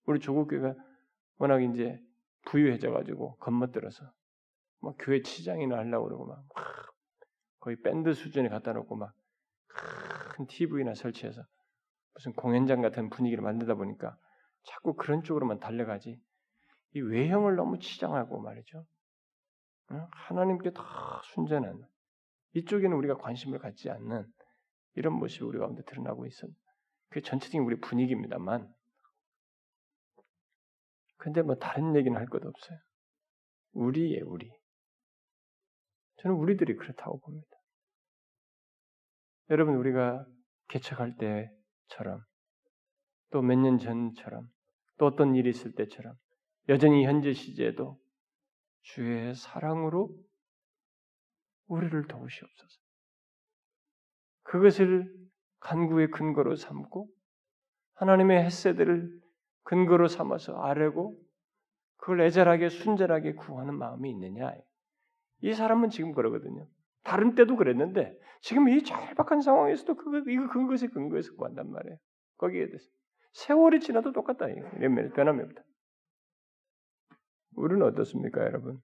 우리 조국 교회가 워낙 이제 부유해져 가지고 겁먹들어서 막 교회 치장이나 하려고 그러고 막, 거의 밴드 수준에 갖다 놓고 막 큰 TV나 설치해서 무슨 공연장 같은 분위기를 만들다 보니까 자꾸 그런 쪽으로만 달려가지 이 외형을 너무 치장하고 말이죠. 하나님께 다 순전한 이쪽에는 우리가 관심을 갖지 않는 이런 모습이 우리 가운데 드러나고 있어. 그게 전체적인 우리 분위기입니다만. 근데 뭐 다른 얘기는 할것 없어요. 우리의 우리. 저는 우리들이 그렇다고 봅니다. 여러분 우리가 개척할 때처럼 또 몇 년 전처럼 또 어떤 일이 있을 때처럼 여전히 현재 시제에도 주의 사랑으로 우리를 도우시옵소서. 그것을 간구의 근거로 삼고 하나님의 햇새들을 근거로 삼아서 아뢰고 그걸 애절하게 순전하게 구하는 마음이 있느냐? 이 사람은 지금 그러거든요. 다른 때도 그랬는데 지금 이 절박한 상황에서도 그거 이거 그것에 근거해서 구한단 말이에요. 거기에 대해서 세월이 지나도 똑같다. 이런 변함이 없다. 우리는 어떻습니까, 여러분?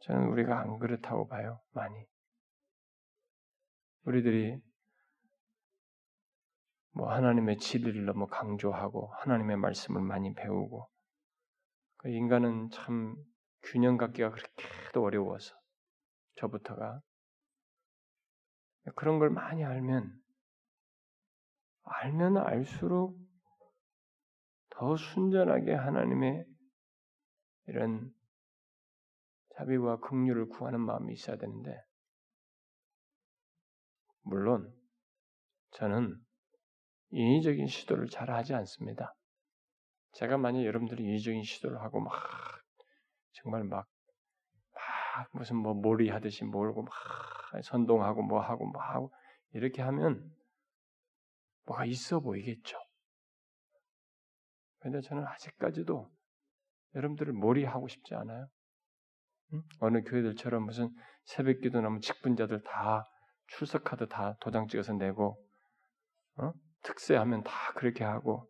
저는 우리가 안 그렇다고 봐요, 많이. 우리들이 뭐 하나님의 진리를 너무 강조하고 하나님의 말씀을 많이 배우고 그 인간은 참 균형 갖기가 그렇게도 어려워서 저부터가. 그런 걸 많이 알면 알면 알수록 더 순전하게 하나님의 이런 자비와 긍휼을 구하는 마음이 있어야 되는데 물론 저는 인위적인 시도를 잘 하지 않습니다. 제가 만약 여러분들이 인위적인 시도를 하고 막 정말 막, 막 무슨 뭐 몰이 하듯이 몰고 막 선동하고 뭐 하고 뭐 하고 이렇게 하면 뭐가 있어 보이겠죠. 근데 저는 아직까지도 여러분들을 몰이하고 싶지 않아요. 응? 어느 교회들처럼 무슨 새벽 기도 나면 직분자들 다 출석 카드 다 도장 찍어서 내고 어? 특세하면 다 그렇게 하고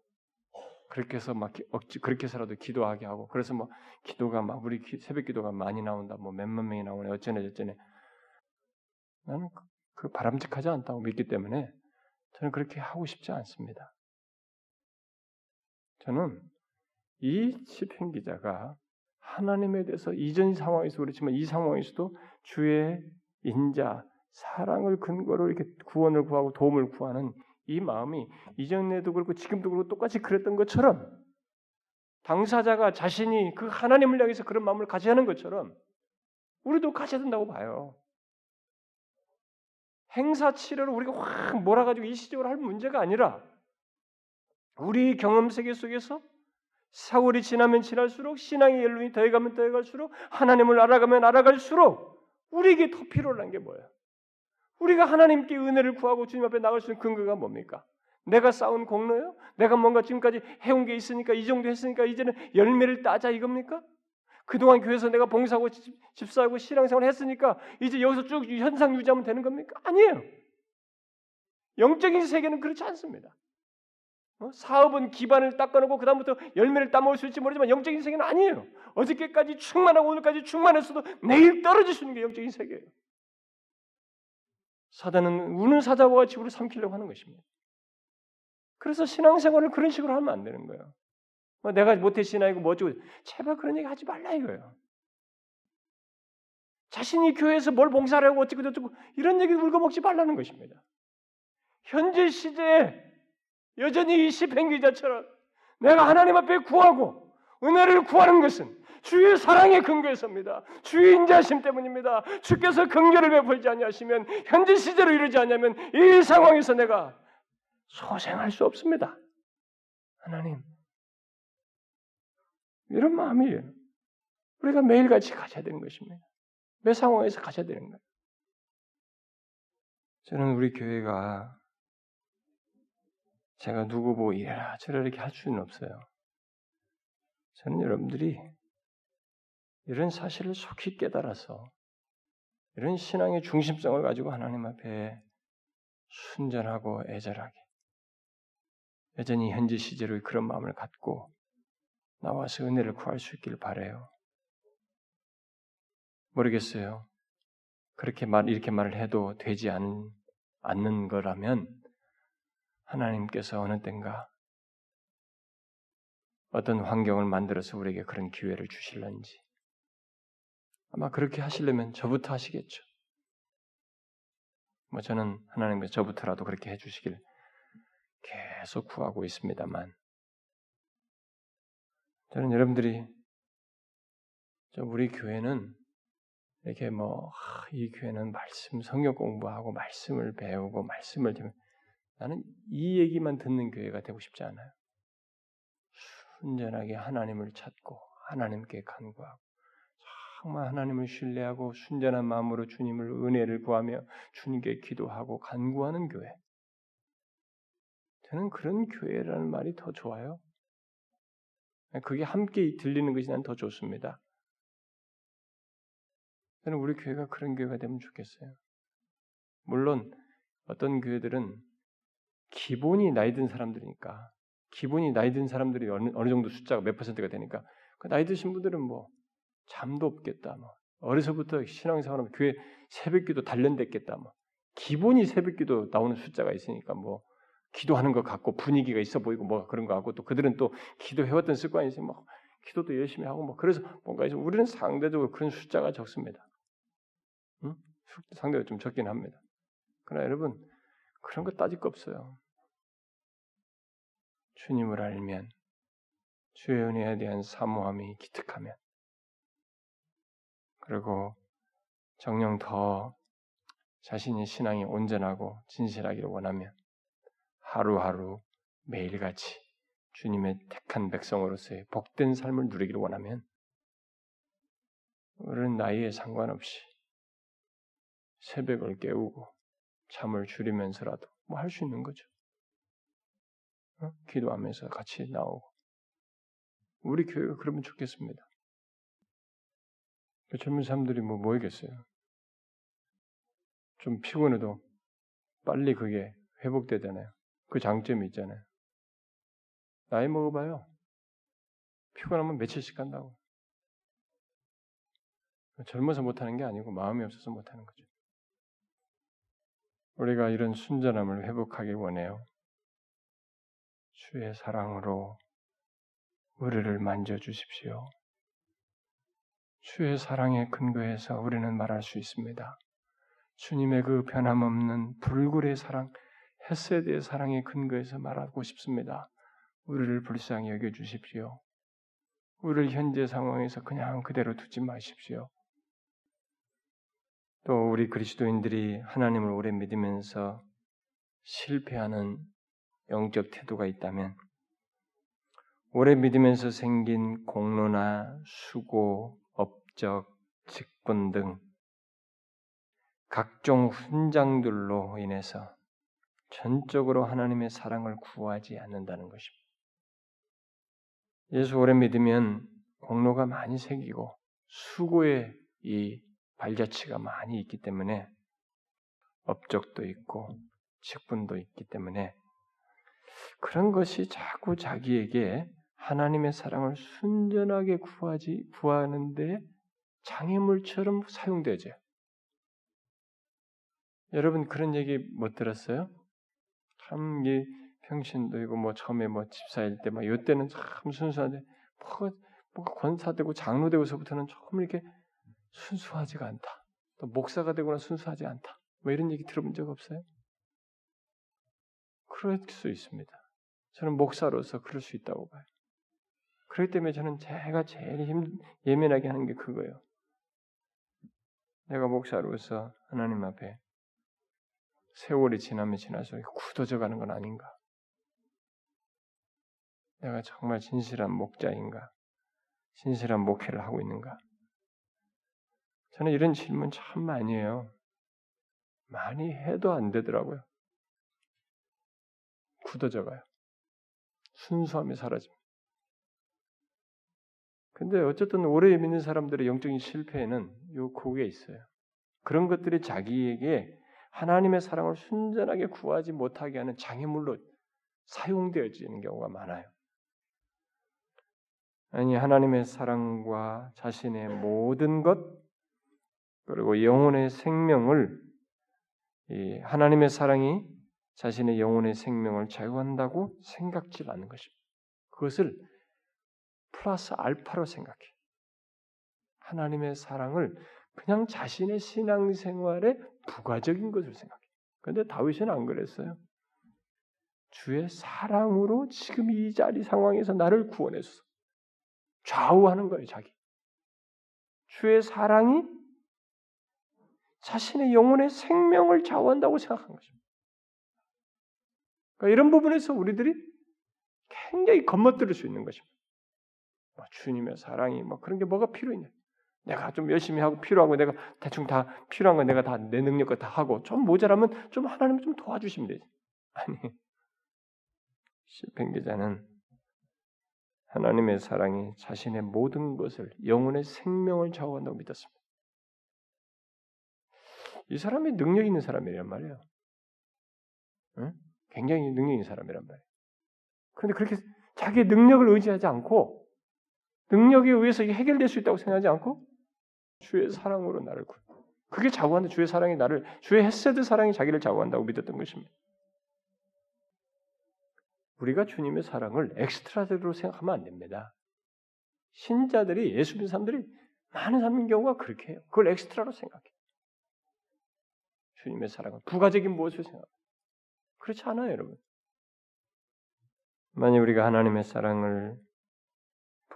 그렇게 해서 막 억지 그렇게 해서라도 기도하게 하고 그래서 뭐 기도가 막 우리 기, 새벽 기도가 많이 나온다 뭐 몇만 명이 나오네 어쩌네 저쩌네 나는 그, 그 바람직하지 않다고 믿기 때문에 저는 그렇게 하고 싶지 않습니다. 저는 이 시편 기자가 하나님에 대해서 이전 상황에서 그렇지만 이 상황에서도 주의 인자 사랑을 근거로 이렇게 구원을 구하고 도움을 구하는 이 마음이 이전에도 그렇고 지금도 그렇고 똑같이 그랬던 것처럼 당사자가 자신이 그 하나님을 향해서 그런 마음을 가져야 하는 것처럼 우리도 가져야 된다고 봐요. 행사 치료를 우리가 확 몰아가지고 일시적으로 할 문제가 아니라 우리 경험 세계 속에서 세월이 지나면 지날수록 신앙의 연륜이 더해가면 더해갈수록 하나님을 알아가면 알아갈수록 우리에게 더 필요한 게 뭐예요? 우리가 하나님께 은혜를 구하고 주님 앞에 나갈 수 있는 근거가 뭡니까? 내가 쌓은 공로요? 내가 뭔가 지금까지 해온 게 있으니까 이 정도 했으니까 이제는 열매를 따자 이겁니까? 그동안 교회에서 내가 봉사하고 집사하고 신앙생활 했으니까 이제 여기서 쭉 현상 유지하면 되는 겁니까? 아니에요. 영적인 세계는 그렇지 않습니다. 어? 사업은 기반을 닦아놓고 그다음부터 열매를 따먹을 수 있을지 모르지만 영적인 세계는 아니에요. 어저께까지 충만하고 오늘까지 충만했어도 내일 떨어질 수 있는 게 영적인 세계예요. 사단은 우는 사자와 같이 우리를 삼키려고 하는 것입니다. 그래서 신앙생활을 그런 식으로 하면 안 되는 거예요. 뭐 내가 못해 신앙이고 뭐 어쩌고 제발 그런 얘기 하지 말라 이거예요. 자신이 교회에서 뭘 봉사를 하고 어쩌고 저쩌고 이런 얘기 울거먹지 말라는 것입니다. 현재 시대에 여전히 이 시편 기자처럼 내가 하나님 앞에 구하고 은혜를 구하는 것은 주의 사랑의 근거에서입니다. 주의 인자심 때문입니다. 주께서 긍휼을 베풀지 아니하시면 현재 시대로 이르지 않냐면 이 상황에서 내가 소생할 수 없습니다. 하나님 이런 마음이에요. 우리가 매일같이 가져야 되는 것입니다. 매 상황에서 가져야 되는 거예요. 저는 우리 교회가 제가 누구 보고 이래라 저래라 이렇게 할 수는 없어요. 저는 여러분들이 이런 사실을 속히 깨달아서 이런 신앙의 중심성을 가지고 하나님 앞에 순전하고 애절하게 여전히 현재 시제로 그런 마음을 갖고 나와서 은혜를 구할 수 있기를 바래요. 모르겠어요. 그렇게 말 이렇게 말을 해도 되지 않, 않는 거라면 하나님께서 어느 땐가 어떤 환경을 만들어서 우리에게 그런 기회를 주실런지 아마 그렇게 하시려면 저부터 하시겠죠. 뭐 저는 하나님께서 저부터라도 그렇게 해주시길 계속 구하고 있습니다만 저는 여러분들이 우리 교회는 이렇게 뭐 이 교회는 말씀 성경 공부하고 말씀을 배우고 말씀을 나는 이 얘기만 듣는 교회가 되고 싶지 않아요. 순전하게 하나님을 찾고 하나님께 간구하고 정말 하나님을 신뢰하고 순전한 마음으로 주님을 은혜를 구하며 주님께 기도하고 간구하는 교회. 저는 그런 교회라는 말이 더 좋아요. 그게 함께 들리는 것이 난 더 좋습니다. 저는 우리 교회가 그런 교회가 되면 좋겠어요. 물론 어떤 교회들은 기본이 나이 든 사람들이니까 기본이 나이 든 사람들이 어느, 어느 정도 숫자가 몇 퍼센트가 되니까 그 나이 드신 분들은 뭐 잠도 없겠다 뭐 어려서부터 신앙생활하면 교회 새벽기도 단련됐겠다 뭐 기본이 새벽기도 나오는 숫자가 있으니까 뭐 기도하는 것 같고 분위기가 있어 보이고 뭐 그런 거 같고 또 그들은 또 기도해왔던 습관이 있으면 뭐 기도도 열심히 하고 뭐 그래서 뭔가 해서 우리는 상대적으로 그런 숫자가 적습니다. 응? 상대가 좀 적긴 합니다. 그러나 여러분 그런 거 따질 거 없어요. 주님을 알면 주의 은혜에 대한 사모함이 기특하면 그리고 정녕 더 자신의 신앙이 온전하고 진실하기를 원하면 하루하루 매일같이 주님의 택한 백성으로서의 복된 삶을 누리기를 원하면 우리는 나이에 상관없이 새벽을 깨우고 잠을 줄이면서라도 뭐 할 수 있는 거죠. 어? 기도하면서 같이 나오고 우리 교회가 그러면 좋겠습니다. 그 젊은 사람들이 뭐 뭐겠어요? 좀 피곤해도 빨리 그게 회복되잖아요. 그 장점이 있잖아요. 나이 먹어봐요. 피곤하면 며칠씩 간다고. 젊어서 못하는 게 아니고 마음이 없어서 못하는 거죠. 우리가 이런 순전함을 회복하길 원해요. 주의 사랑으로 우리를 만져주십시오. 주의 사랑에 근거해서 우리는 말할 수 있습니다. 주님의 그 변함없는 불굴의 사랑, 헤세드의 사랑에 근거해서 말하고 싶습니다. 우리를 불쌍히 여겨 주십시오. 우리를 현재 상황에서 그냥 그대로 두지 마십시오. 또 우리 그리스도인들이 하나님을 오래 믿으면서 실패하는 영적 태도가 있다면 오래 믿으면서 생긴 공로나 수고, 업적, 직분 등 각종 훈장들로 인해서 전적으로 하나님의 사랑을 구하지 않는다는 것입니다. 예수 오래 믿으면 공로가 많이 생기고 수고의 이 발자취가 많이 있기 때문에 업적도 있고 직분도 있기 때문에 그런 것이 자꾸 자기에게 하나님의 사랑을 순전하게 구하지 구하는데 장애물처럼 사용되죠. 여러분 그런 얘기 못 들었어요? 참이 평신도 이고 뭐 처음에 뭐 집사일 때 막 이때는 참 순수한데 뭐가 뭐가 권사되고 장로되고서부터는 조금 이렇게 순수하지가 않다. 또 목사가 되거나 순수하지 않다. 뭐 이런 얘기 들어본 적 없어요? 그럴 수 있습니다. 저는 목사로서 그럴 수 있다고 봐요. 그렇기 때문에 저는 제가 제일 힘, 예민하게 하는 게 그거예요. 내가 목사로서 하나님 앞에 세월이 지나면 지나서 굳어져 가는 건 아닌가? 내가 정말 진실한 목자인가? 진실한 목회를 하고 있는가? 저는 이런 질문 참 많이 해요. 많이 해도 안 되더라고요. 굳어져 가요. 순수함이 사라집니다. 근데 어쨌든 오래 믿는 사람들의 영적인 실패에는 요 그게 있어요. 그런 것들이 자기에게 하나님의 사랑을 순전하게 구하지 못하게 하는 장애물로 사용되어지는 경우가 많아요. 아니 하나님의 사랑과 자신의 모든 것 그리고 영혼의 생명을 이 하나님의 사랑이 자신의 영혼의 생명을 제거한다고 생각지 않는 것입니다. 그것을 플러스 알파로 생각해. 하나님의 사랑을 그냥 자신의 신앙생활에 부가적인 것을 생각해. 그런데 다윗은 안 그랬어요. 주의 사랑으로 지금 이 자리 상황에서 나를 구원했어. 좌우하는 거예요, 자기. 주의 사랑이 자신의 영혼의 생명을 좌우한다고 생각한 것입니다. 그러니까 이런 부분에서 우리들이 굉장히 겁먹들을 수 있는 것입니다. 뭐 주님의 사랑이 뭐 그런 게 뭐가 필요있냐? 내가 좀 열심히 하고 필요하고 내가 대충 다 필요한 거 내가 다 내 능력껏 다 하고 좀 모자라면 좀 하나님 좀 도와주시면 되지. 아니 시편기자는 하나님의 사랑이 자신의 모든 것을 영혼의 생명을 좌우한다고 믿었습니다. 이 사람이 능력 있는 사람이란 말이에요. 응? 굉장히 능력 있는 사람이란 말이에요. 그런데 그렇게 자기의 능력을 의지하지 않고 능력에 의해서 해결될 수 있다고 생각하지 않고 주의 사랑으로 나를 구. 그게 자고한다. 주의 사랑이 나를 주의 헤세드 사랑이 자기를 자고한다고 믿었던 것입니다. 우리가 주님의 사랑을 엑스트라대로 생각하면 안 됩니다. 신자들이 예수 믿는 사람들이 많은 사람인 경우가 그렇게 해요. 그걸 엑스트라로 생각해. 주님의 사랑은 부가적인 무엇을 생각. 그렇지 않아요, 여러분. 만약 우리가 하나님의 사랑을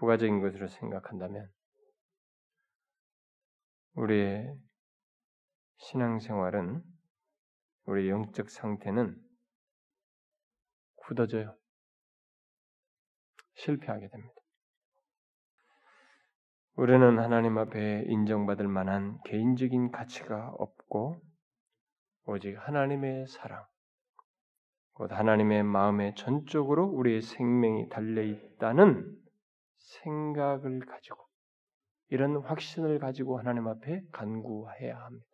부가적인 것으로 생각한다면 우리의 신앙생활은 우리 영적 상태는 굳어져요. 실패하게 됩니다. 우리는 하나님 앞에 인정받을 만한 개인적인 가치가 없고 오직 하나님의 사랑, 곧 하나님의 마음에 전적으로 우리의 생명이 달려 있다는 생각을 가지고 이런 확신을 가지고 하나님 앞에 간구해야 합니다.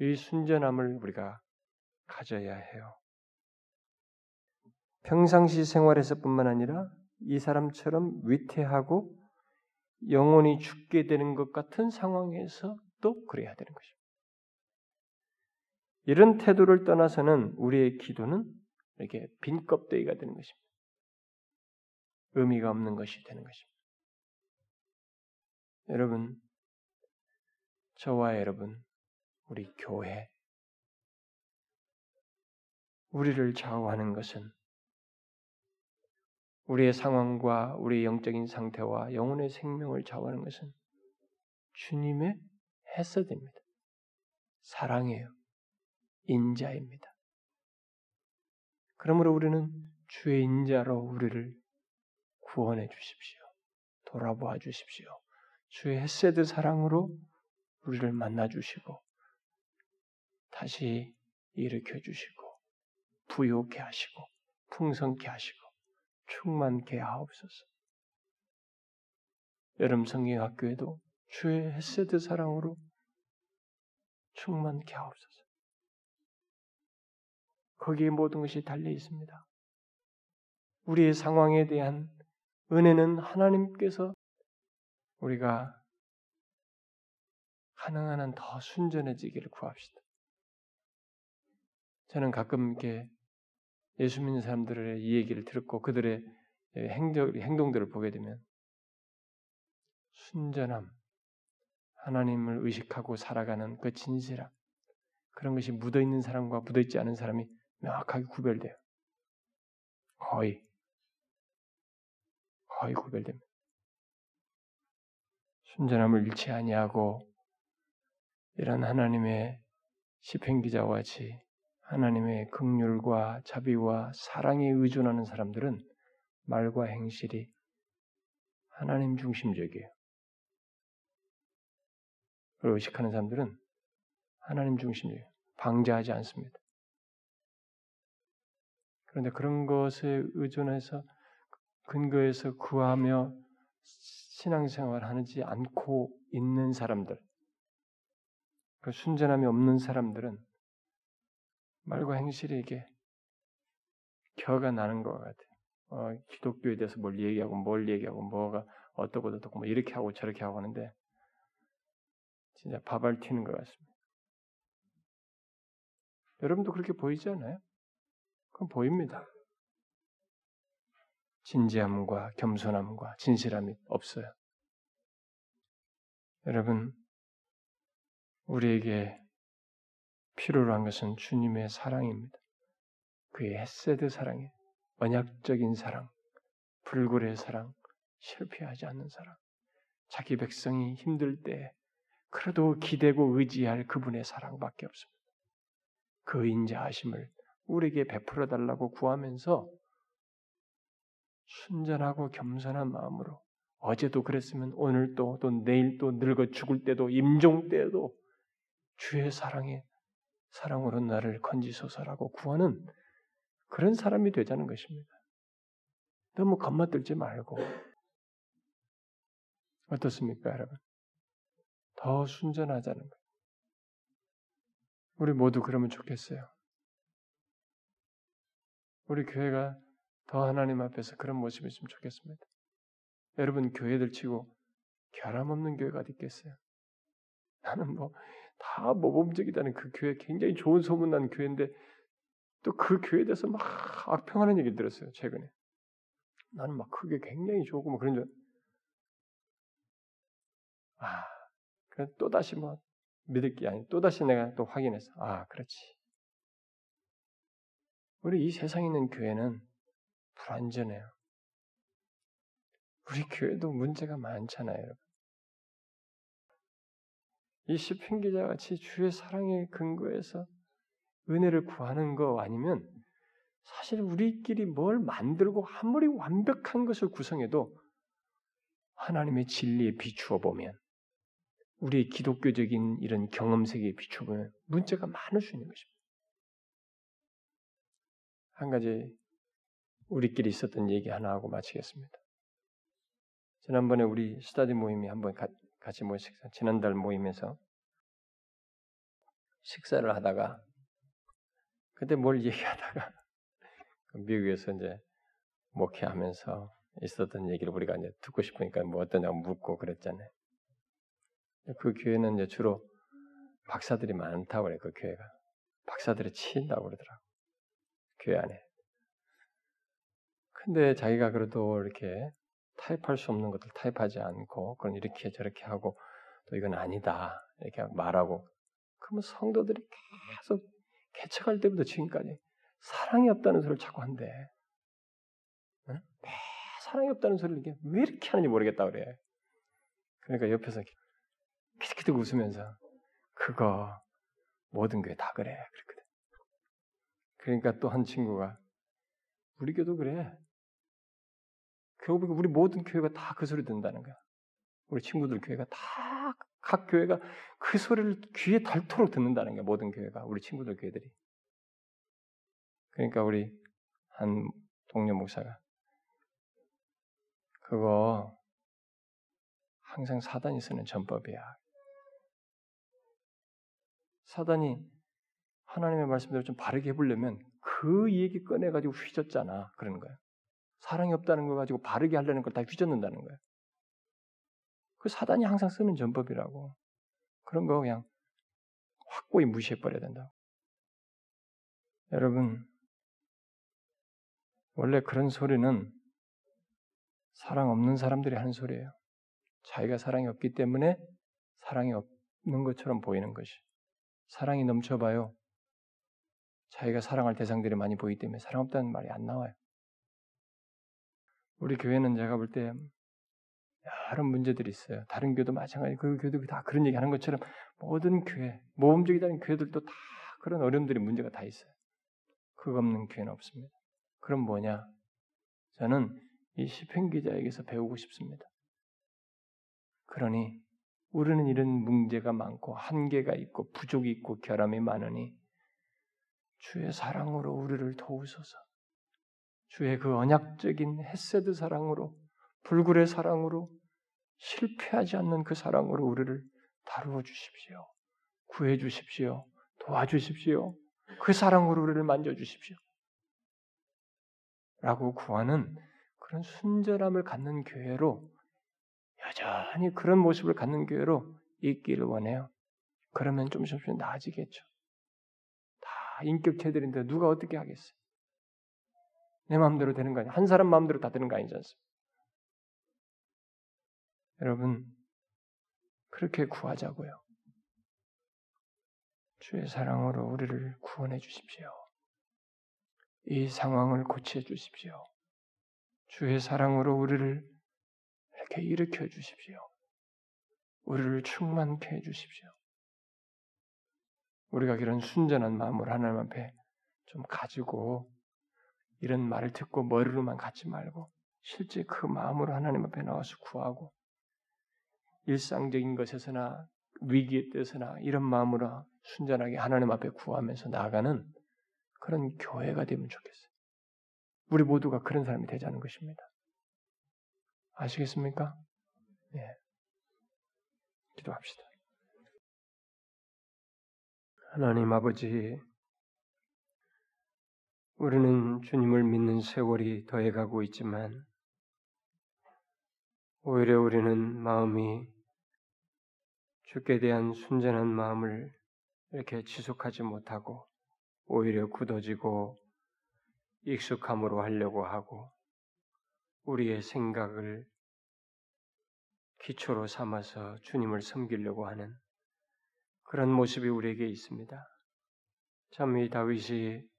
이 순전함을 우리가 가져야 해요. 평상시 생활에서뿐만 아니라 이 사람처럼 위태하고 영혼이 죽게 되는 것 같은 상황에서도 그래야 되는 것입니다. 이런 태도를 떠나서는 우리의 기도는 이렇게 빈 껍데기가 되는 것입니다. 의미가 없는 것이 되는 것입니다. 여러분, 저와 여러분, 우리 교회, 우리를 좌우하는 것은 우리의 상황과 우리의 영적인 상태와 영혼의 생명을 좌우하는 것은 주님의 해서됩니다. 사랑이에요. 인자입니다. 그러므로 우리는 주의 인자로 우리를 구원해 주십시오. 돌아보아 주십시오. 주의 헤세드 사랑으로 우리를 만나 주시고 다시 일으켜 주시고 부요케 하시고 풍성케 하시고 충만케 하옵소서. 여름 성경학교에도 주의 헤세드 사랑으로 충만케 하옵소서. 거기에 모든 것이 달려 있습니다. 우리의 상황에 대한 은혜는 하나님께서 우리가 가능한 한 더 순전해지기를 구합시다. 저는 가끔 이렇게 예수 믿는 사람들의 이 얘기를 들었고 그들의 행동, 행동들을 보게 되면 순전함, 하나님을 의식하고 살아가는 그 진실함, 그런 것이 묻어 있는 사람과 묻어 있지 않은 사람이 명확하게 구별돼요. 거의 거의 구별됩니다. 순전함을 잃지 아니하고 이런 하나님의 시편 기자와 같이 하나님의 극률과 자비와 사랑에 의존하는 사람들은 말과 행실이 하나님 중심적이에요. 의식하는 사람들은 하나님 중심이에요. 방자하지 않습니다. 그런데 그런 것에 의존해서 근거해서 구하며 신앙생활 하지 않고 있는 사람들, 그 순전함이 없는 사람들은 말과 행실에 이게 겨가 나는 것 같아요. 어, 기독교에 대해서 뭘 얘기하고 뭘 얘기하고 뭐가 어떻고 어떻고 뭐 이렇게 하고 저렇게 하고 하는데 진짜 밥알 튀는 것 같습니다. 여러분도 그렇게 보이지 않아요? 그건 보입니다. 진지함과 겸손함과 진실함이 없어요. 여러분, 우리에게 필요로 한 것은 주님의 사랑입니다. 그의 헤세드 사랑이 언약적인 사랑, 불굴의 사랑, 실패하지 않는 사랑, 자기 백성이 힘들 때 그래도 기대고 의지할 그분의 사랑밖에 없습니다. 그 인자하심을 우리에게 베풀어 달라고 구하면서 순전하고 겸손한 마음으로 어제도 그랬으면 오늘 또, 또 내일 또 늙어 죽을 때도 임종 때도 주의 사랑에 사랑으로 나를 건지소서라고 구하는 그런 사람이 되자는 것입니다. 너무 겁먹들지 말고 어떻습니까, 여러분? 더 순전하자는 거예요. 우리 모두 그러면 좋겠어요. 우리 교회가 더 하나님 앞에서 그런 모습이 있으면 좋겠습니다. 여러분 교회들 치고 결함 없는 교회가 어디 있겠어요? 나는 뭐 다 모범적이다는 그 교회 굉장히 좋은 소문난 교회인데 또 그 교회에 대해서 막 악평하는 얘기를 들었어요 최근에. 나는 막 그게 굉장히 좋고 뭐 그런 줄. 아, 또 다시 뭐 믿을 게 아니 또 다시 내가 또 확인해서 아 그렇지. 우리 이 세상에 있는 교회는 불완전해요. 우리 교회도 문제가 많잖아요, 여러분. 이 시편 기자 같이 주의 사랑의 근거에서 은혜를 구하는 거 아니면 사실 우리끼리 뭘 만들고 아무리 완벽한 것을 구성해도 하나님의 진리에 비추어 보면 우리의 기독교적인 이런 경험 세계에 비추어 보면 문제가 많을 수 있는 것입니다. 한 가지 우리끼리 있었던 얘기 하나 하고 마치겠습니다. 지난번에 우리 스타디 모임이 한번 같이 모여 식사, 지난달 모임에서 식사를 하다가 그때 뭘 얘기하다가 그 미국에서 이제 목회하면서 있었던 얘기를 우리가 이제 듣고 싶으니까 뭐 어떠냐고 묻고 그랬잖아요. 그 교회는 이제 주로 박사들이 많다고 그래 그 교회가 박사들이 치인다고 그러더라고 교회 안에. 근데 자기가 그래도 이렇게 타입할 수 없는 것들 타입하지 않고 그건 이렇게 저렇게 하고 또 이건 아니다 이렇게 말하고 그러면 성도들이 계속 개척할 때부터 지금까지 사랑이 없다는 소리를 자꾸 한대. 응? 매 사랑이 없다는 소리를 이게 왜 이렇게 하는지 모르겠다 그래. 그러니까 옆에서 키득키득 웃으면서 그거 모든 게 다 그래 그랬거든. 그러니까 또 한 친구가 우리 교도 그래. 결국 우리 모든 교회가 다 그 소리 듣는다는 거야. 우리 친구들 교회가 다 각 교회가 그 소리를 귀에 닳도록 듣는다는 거야. 모든 교회가 우리 친구들 교회들이. 그러니까 우리 한 동료 목사가 그거 항상 사단이 쓰는 전법이야. 사단이 하나님의 말씀대로 좀 바르게 해보려면 그 얘기 꺼내가지고 휘졌잖아. 그러는 거야. 사랑이 없다는 거 가지고 바르게 하려는 걸 다 휘젓는다는 거예요. 그 사단이 항상 쓰는 전법이라고. 그런 거 그냥 확고히 무시해버려야 된다. 여러분, 원래 그런 소리는 사랑 없는 사람들이 하는 소리예요. 자기가 사랑이 없기 때문에 사랑이 없는 것처럼 보이는 것이. 사랑이 넘쳐봐요. 자기가 사랑할 대상들이 많이 보이기 때문에 사랑 없다는 말이 안 나와요. 우리 교회는 제가 볼 때 여러 문제들이 있어요. 다른 교도 마찬가지. 그 교도 다 그런 얘기 하는 것처럼 모든 교회, 모험적이다는 교회들도 다 그런 어려움들이 문제가 다 있어요. 그거 없는 교회는 없습니다. 그럼 뭐냐? 저는 이 시편 기자에게서 배우고 싶습니다. 그러니 우리는 이런 문제가 많고 한계가 있고 부족이 있고 결함이 많으니 주의 사랑으로 우리를 도우소서. 주의 그 언약적인 햇세드 사랑으로 불굴의 사랑으로 실패하지 않는 그 사랑으로 우리를 다루어 주십시오. 구해 주십시오. 도와주십시오. 그 사랑으로 우리를 만져 주십시오. 라고 구하는 그런 순전함을 갖는 교회로 여전히 그런 모습을 갖는 교회로 있기를 원해요. 그러면 좀씩 나아지겠죠. 다 인격체들인데 누가 어떻게 하겠어요? 내 마음대로 되는 거 아니야. 한 사람 마음대로 다 되는 거 아니지 않습니까? 여러분, 그렇게 구하자고요. 주의 사랑으로 우리를 구원해 주십시오. 이 상황을 고쳐 주십시오. 주의 사랑으로 우리를 이렇게 일으켜 주십시오. 우리를 충만케 해 주십시오. 우리가 이런 순전한 마음을 하나님 앞에 좀 가지고 이런 말을 듣고 머리로만 갖지 말고 실제 그 마음으로 하나님 앞에 나와서 구하고 일상적인 것에서나 위기에 때서나 이런 마음으로 순전하게 하나님 앞에 구하면서 나아가는 그런 교회가 되면 좋겠어요. 우리 모두가 그런 사람이 되자는 것입니다. 아시겠습니까? 예. 기도합시다. 하나님 아버지, 우리는 주님을 믿는 세월이 더해가고 있지만, 오히려 우리는 마음이 주께 대한 순전한 마음을 이렇게 지속하지 못하고, 오히려 굳어지고 익숙함으로 하려고 하고, 우리의 생각을 기초로 삼아서 주님을 섬기려고 하는 그런 모습이 우리에게 있습니다. 참 이 다윗이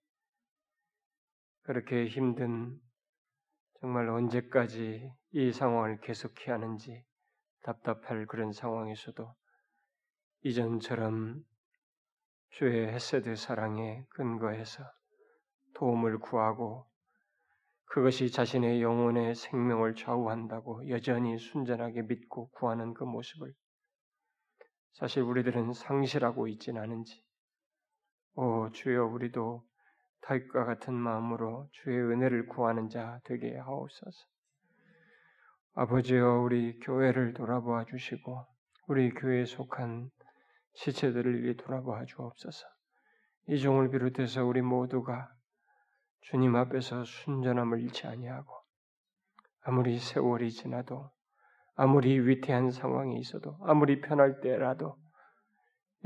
그렇게 힘든 정말 언제까지 이 상황을 계속해야 하는지 답답할 그런 상황에서도 이전처럼 주의 헤세드 사랑에 근거해서 도움을 구하고 그것이 자신의 영혼의 생명을 좌우한다고 여전히 순전하게 믿고 구하는 그 모습을 사실 우리들은 상실하고 있진 않은지 오 주여 우리도 다윗과 같은 마음으로 주의 은혜를 구하는 자 되게 하옵소서. 아버지여 우리 교회를 돌아보아 주시고 우리 교회에 속한 시체들을 이리 돌아보아 주옵소서. 이 종을 비롯해서 우리 모두가 주님 앞에서 순전함을 잃지 아니하고 아무리 세월이 지나도 아무리 위태한 상황이 있어도 아무리 편할 때라도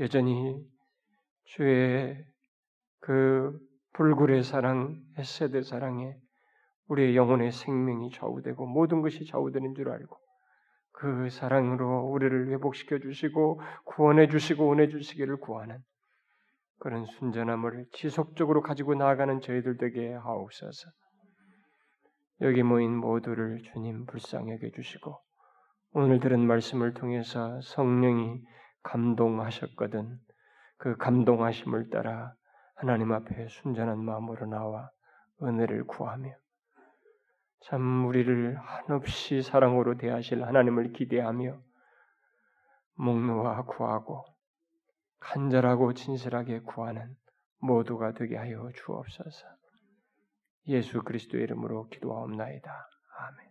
여전히 주의 그 불굴의 사랑, 에세드 사랑에 우리의 영혼의 생명이 좌우되고 모든 것이 좌우되는 줄 알고 그 사랑으로 우리를 회복시켜 주시고 구원해 주시고 은혜 주시기를 구하는 그런 순전함을 지속적으로 가지고 나아가는 저희들 되게 하옵소서. 여기 모인 모두를 주님 여겨 주시고 오늘 들은 말씀을 통해서 성령이 감동하셨거든 그 감동하심을 따라 하나님 앞에 순전한 마음으로 나와 은혜를 구하며 참 우리를 한없이 사랑으로 대하실 하나님을 기대하며 목놓아 구하고 간절하고 진실하게 구하는 모두가 되게 하여 주옵소서. 예수 그리스도의 이름으로 기도하옵나이다. 아멘.